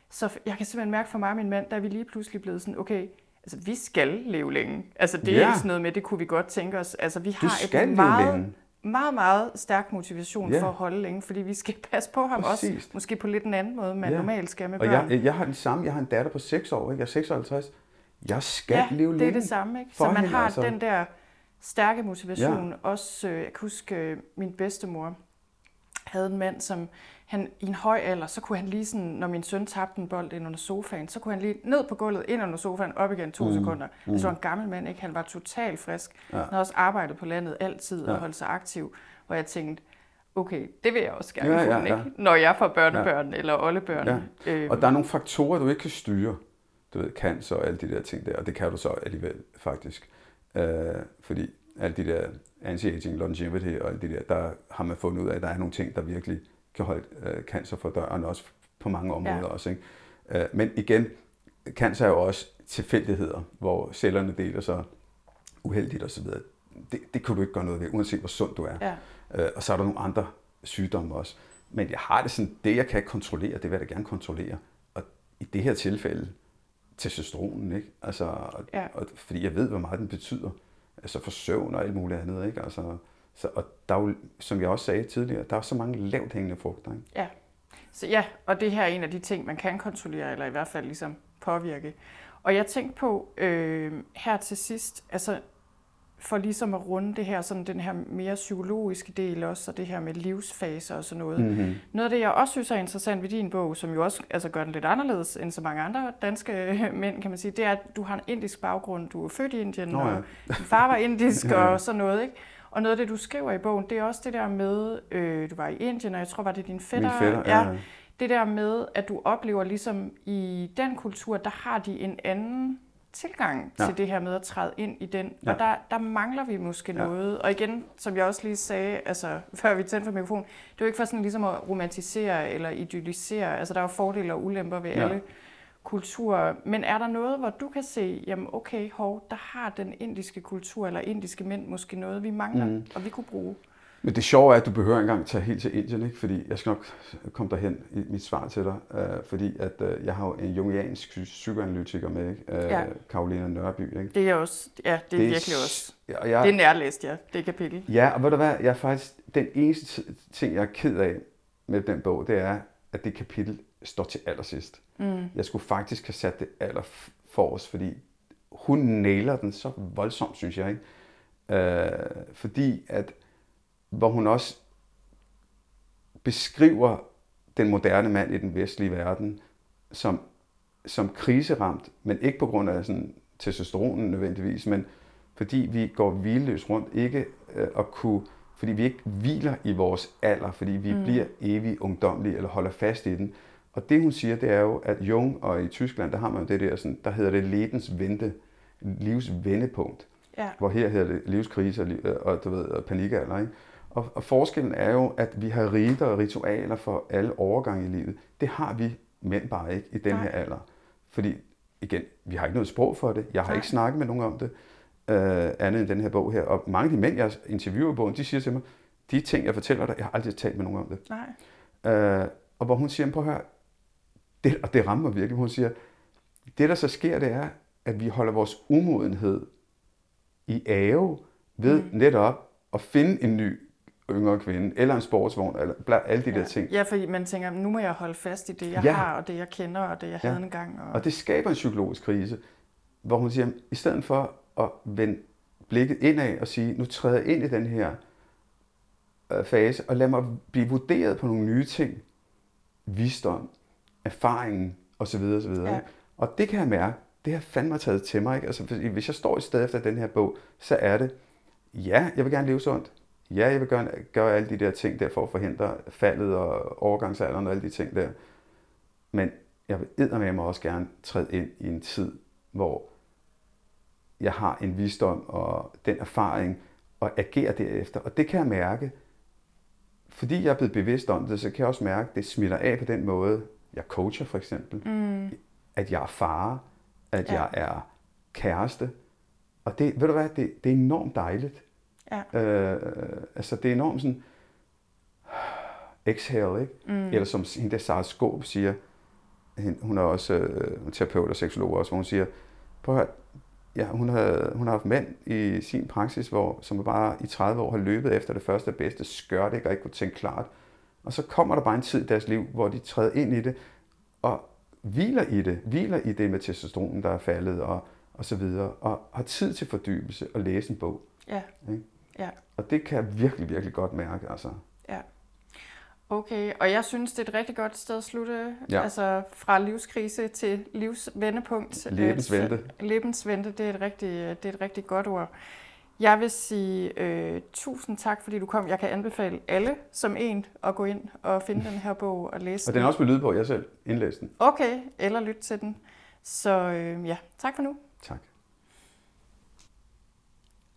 Så jeg kan simpelthen mærke for mig og min mand, der er vi lige pludselig blevet sådan, okay, altså vi skal leve længe. Altså det er ja. ikke sådan noget med, det kunne vi godt tænke os. Altså vi har et meget, længe. Meget, meget stærk motivation ja. for at holde længe, fordi vi skal [laughs] passe på ham Præcis. også, måske på lidt en anden måde, man ja. normalt skal med børn. Og jeg, jeg har den samme, jeg har en datter på 6 år, ikke? jeg er 56. Jeg skal ja, leve længe. det er det samme, ikke? Så man hende, har altså. den der stærke motivation. Ja. Også, øh, jeg kan huske, øh, min bedstemor havde en mand, som han i en høj alder, så kunne han lige sådan, når min søn tabte en bold ind under sofaen, så kunne han lige ned på gulvet, ind under sofaen, op igen to mm. sekunder. Mm. Altså var en gammel mand, ikke? Han var totalt frisk. Ja. Han havde også arbejdet på landet altid og holdt sig aktiv. Og jeg tænkte, okay, det vil jeg også gerne ja, kunne, ja, ja. Ikke? når jeg får børnebørn ja. eller oldebørn. Ja. Øhm. Og der er nogle faktorer, du ikke kan styre. Du ved, cancer og alle de der ting der, og det kan du så alligevel faktisk. Øh, fordi alle de der anti-aging, longevity og alle de der, der har man fundet ud af, at der er nogle ting, der virkelig kan holde øh, cancer for døren, også på mange områder ja. også. Ikke? Øh, men igen, cancer er jo også tilfældigheder, hvor cellerne deler sig uheldigt osv. Det, det kan du ikke gøre noget ved, uanset hvor sund du er. Ja. Øh, og så er der nogle andre sygdomme også. Men jeg har det sådan, det jeg kan kontrollere, det vil jeg da gerne kontrollere. Og i det her tilfælde, testosteronen, ikke? Altså, og, ja. og, fordi jeg ved, hvor meget den betyder. Altså for søvn og alt muligt andet, ikke? Altså, så, og der er jo, som jeg også sagde tidligere, der er så mange lavt hængende frugter, ikke? Ja. Så ja, og det her er en af de ting, man kan kontrollere, eller i hvert fald ligesom påvirke. Og jeg tænkte på øh, her til sidst, altså for ligesom at runde det her, sådan den her mere psykologiske del også, og det her med livsfaser og sådan noget. Mm-hmm. Noget af det, jeg også synes er interessant ved din bog, som jo også altså, gør den lidt anderledes end så mange andre danske [laughs] mænd, kan man sige, det er, at du har en indisk baggrund. Du er født i Indien, Nå, ja. og din far var indisk ja. [laughs] og sådan noget, ikke? Og noget af det, du skriver i bogen, det er også det der med, øh, du var i Indien, og jeg tror, var det din fætter? Min fætter, ja. ja. Det der med, at du oplever ligesom i den kultur, der har de en anden tilgang ja. til det her med at træde ind i den. Ja. Og der, der mangler vi måske ja. noget. Og igen, som jeg også lige sagde, altså, [laughs] før vi tændte for mikrofonen, det er jo ikke for sådan ligesom at romantisere eller idealisere. Altså, der er jo fordele og ulemper ved ja. alle kulturer. Men er der noget, hvor du kan se, jamen okay, hov, der har den indiske kultur eller indiske mænd måske noget, vi mangler, mm. og vi kunne bruge? Men det sjove er, at du behøver engang tage helt til Indien, ikke? fordi jeg skal nok komme derhen i mit svar til dig, øh, fordi at, øh, jeg har jo en jungiansk psykoanalytiker med, ikke? Øh, ja. Karolina Nørby. Ikke? Det er også, ja, det er det virkelig også. Ja, jeg, det er nærlæst, ja, det kapitel. Ja, og ved du hvad, jeg er faktisk, den eneste ting, jeg er ked af med den bog, det er, at det kapitel står til allersidst. Mm. Jeg skulle faktisk have sat det aller os, fordi hun nailer den så voldsomt, synes jeg. Ikke? Øh, fordi at hvor hun også beskriver den moderne mand i den vestlige verden som som kriseramt, men ikke på grund af sådan testosteronen nødvendigvis, men fordi vi går hvileløst rundt, ikke øh, at kunne, fordi vi ikke hviler i vores alder, fordi vi mm. bliver evig ungdomlige eller holder fast i den. Og det hun siger, det er jo, at Jung og i Tyskland, der har man jo det der, sådan, der hedder det lebens vente, livs vendepunkt. Ja. Hvor her hedder det livskrise og, liv- og, du ved, og panikalder. Ikke? Og, og forskellen er jo, at vi har riter og ritualer for alle overgange i livet. Det har vi mænd bare ikke i den Nej. her alder. Fordi, igen, vi har ikke noget sprog for det. Jeg har Nej. ikke snakket med nogen om det, øh, andet end den her bog her. Og mange af de mænd, jeg interviewer i bogen, de siger til mig, de ting, jeg fortæller dig, jeg har aldrig talt med nogen om det. Nej. Øh, og hvor hun siger, prøv at høre, det, og det rammer virkelig, hun siger, det der så sker, det er, at vi holder vores umodenhed i ave ved mm. netop at finde en ny yngre kvinde, eller en sportsvogn, eller bla, alle de ja. der ting. Ja, fordi man tænker, nu må jeg holde fast i det, jeg Ja. har, og det, jeg kender, og det, jeg Ja. havde engang. Og... Og det skaber en psykologisk krise, hvor hun siger, i stedet for at vende blikket indad og sige, nu træder jeg ind i den her øh, fase, og lad mig blive vurderet på nogle nye ting. Visdom, erfaringen osv. osv. Ja. Og det kan jeg mærke, det har fandme taget til mig. Ikke? Altså, hvis jeg står et sted efter den her bog, så er det, ja, jeg vil gerne leve sundt. Ja, jeg vil gøre, gøre alle de der ting der for at forhindre faldet og overgangsalderen og alle de ting der. Men jeg vil eddermame også gerne træde ind i en tid, hvor jeg har en visdom og den erfaring og agere derefter. Og det kan jeg mærke, fordi jeg er blevet bevidst om det, så kan jeg også mærke, at det smitter af på den måde. Jeg coacher for eksempel. Mm. At jeg er far. At Ja. jeg er kæreste. Og det, ved du hvad, det, det er enormt dejligt. Ja. Øh, altså det er enormt sådan, exhale, ikke? Mm. Eller som hende der Sara Skåb siger, hun er også øh, er terapeut og seksolog også, hvor hun siger, prøv at høre, ja, hun, har, hun har haft mænd i sin praksis, hvor, som bare i 30 år har løbet efter det første bedste skørt, ikke, og ikke kunne tænke klart. Og så kommer der bare en tid i deres liv, hvor de træder ind i det, og hviler i det, hviler i det med testosteronen, der er faldet, og, og så videre, og har tid til fordybelse og læse en bog. Ja. Ikke? Ja. Og det kan jeg virkelig, virkelig godt mærke. Altså. Ja. Okay, og jeg synes, det er et rigtig godt sted at slutte. Ja. Altså fra livskrise til livsvendepunkt. Lebensvente. Lebensvente, det er, et rigtig, det er et rigtig godt ord. Jeg vil sige øh, tusind tak, fordi du kom. Jeg kan anbefale alle som en at gå ind og finde den her bog og læse Og den er også på lydbog, jeg har selv indlæst den. Okay, eller lytte til den. Så øh, ja, tak for nu. Tak.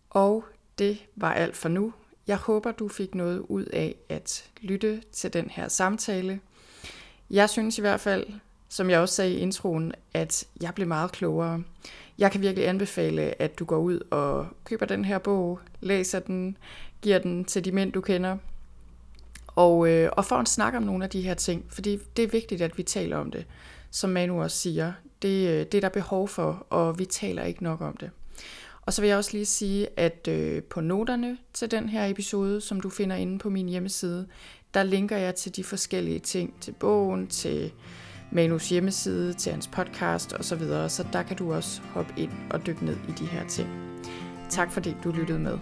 Og det var alt for nu. Jeg håber, du fik noget ud af at lytte til den her samtale. Jeg synes i hvert fald, som jeg også sagde i introen, at jeg blev meget klogere. Jeg kan virkelig anbefale, at du går ud og køber den her bog, læser den, giver den til de mænd, du kender, og, øh, og får en snak om nogle af de her ting, fordi det er vigtigt, at vi taler om det. Som Manu også siger, det, øh, det er der behov for, og vi taler ikke nok om det. Og så vil jeg også lige sige, at øh, på noterne til den her episode, som du finder inde på min hjemmeside, der linker jeg til de forskellige ting, til bogen, til Manus hjemmeside, til hans podcast osv., så der kan du også hoppe ind og dykke ned i de her ting. Tak fordi du lyttede med.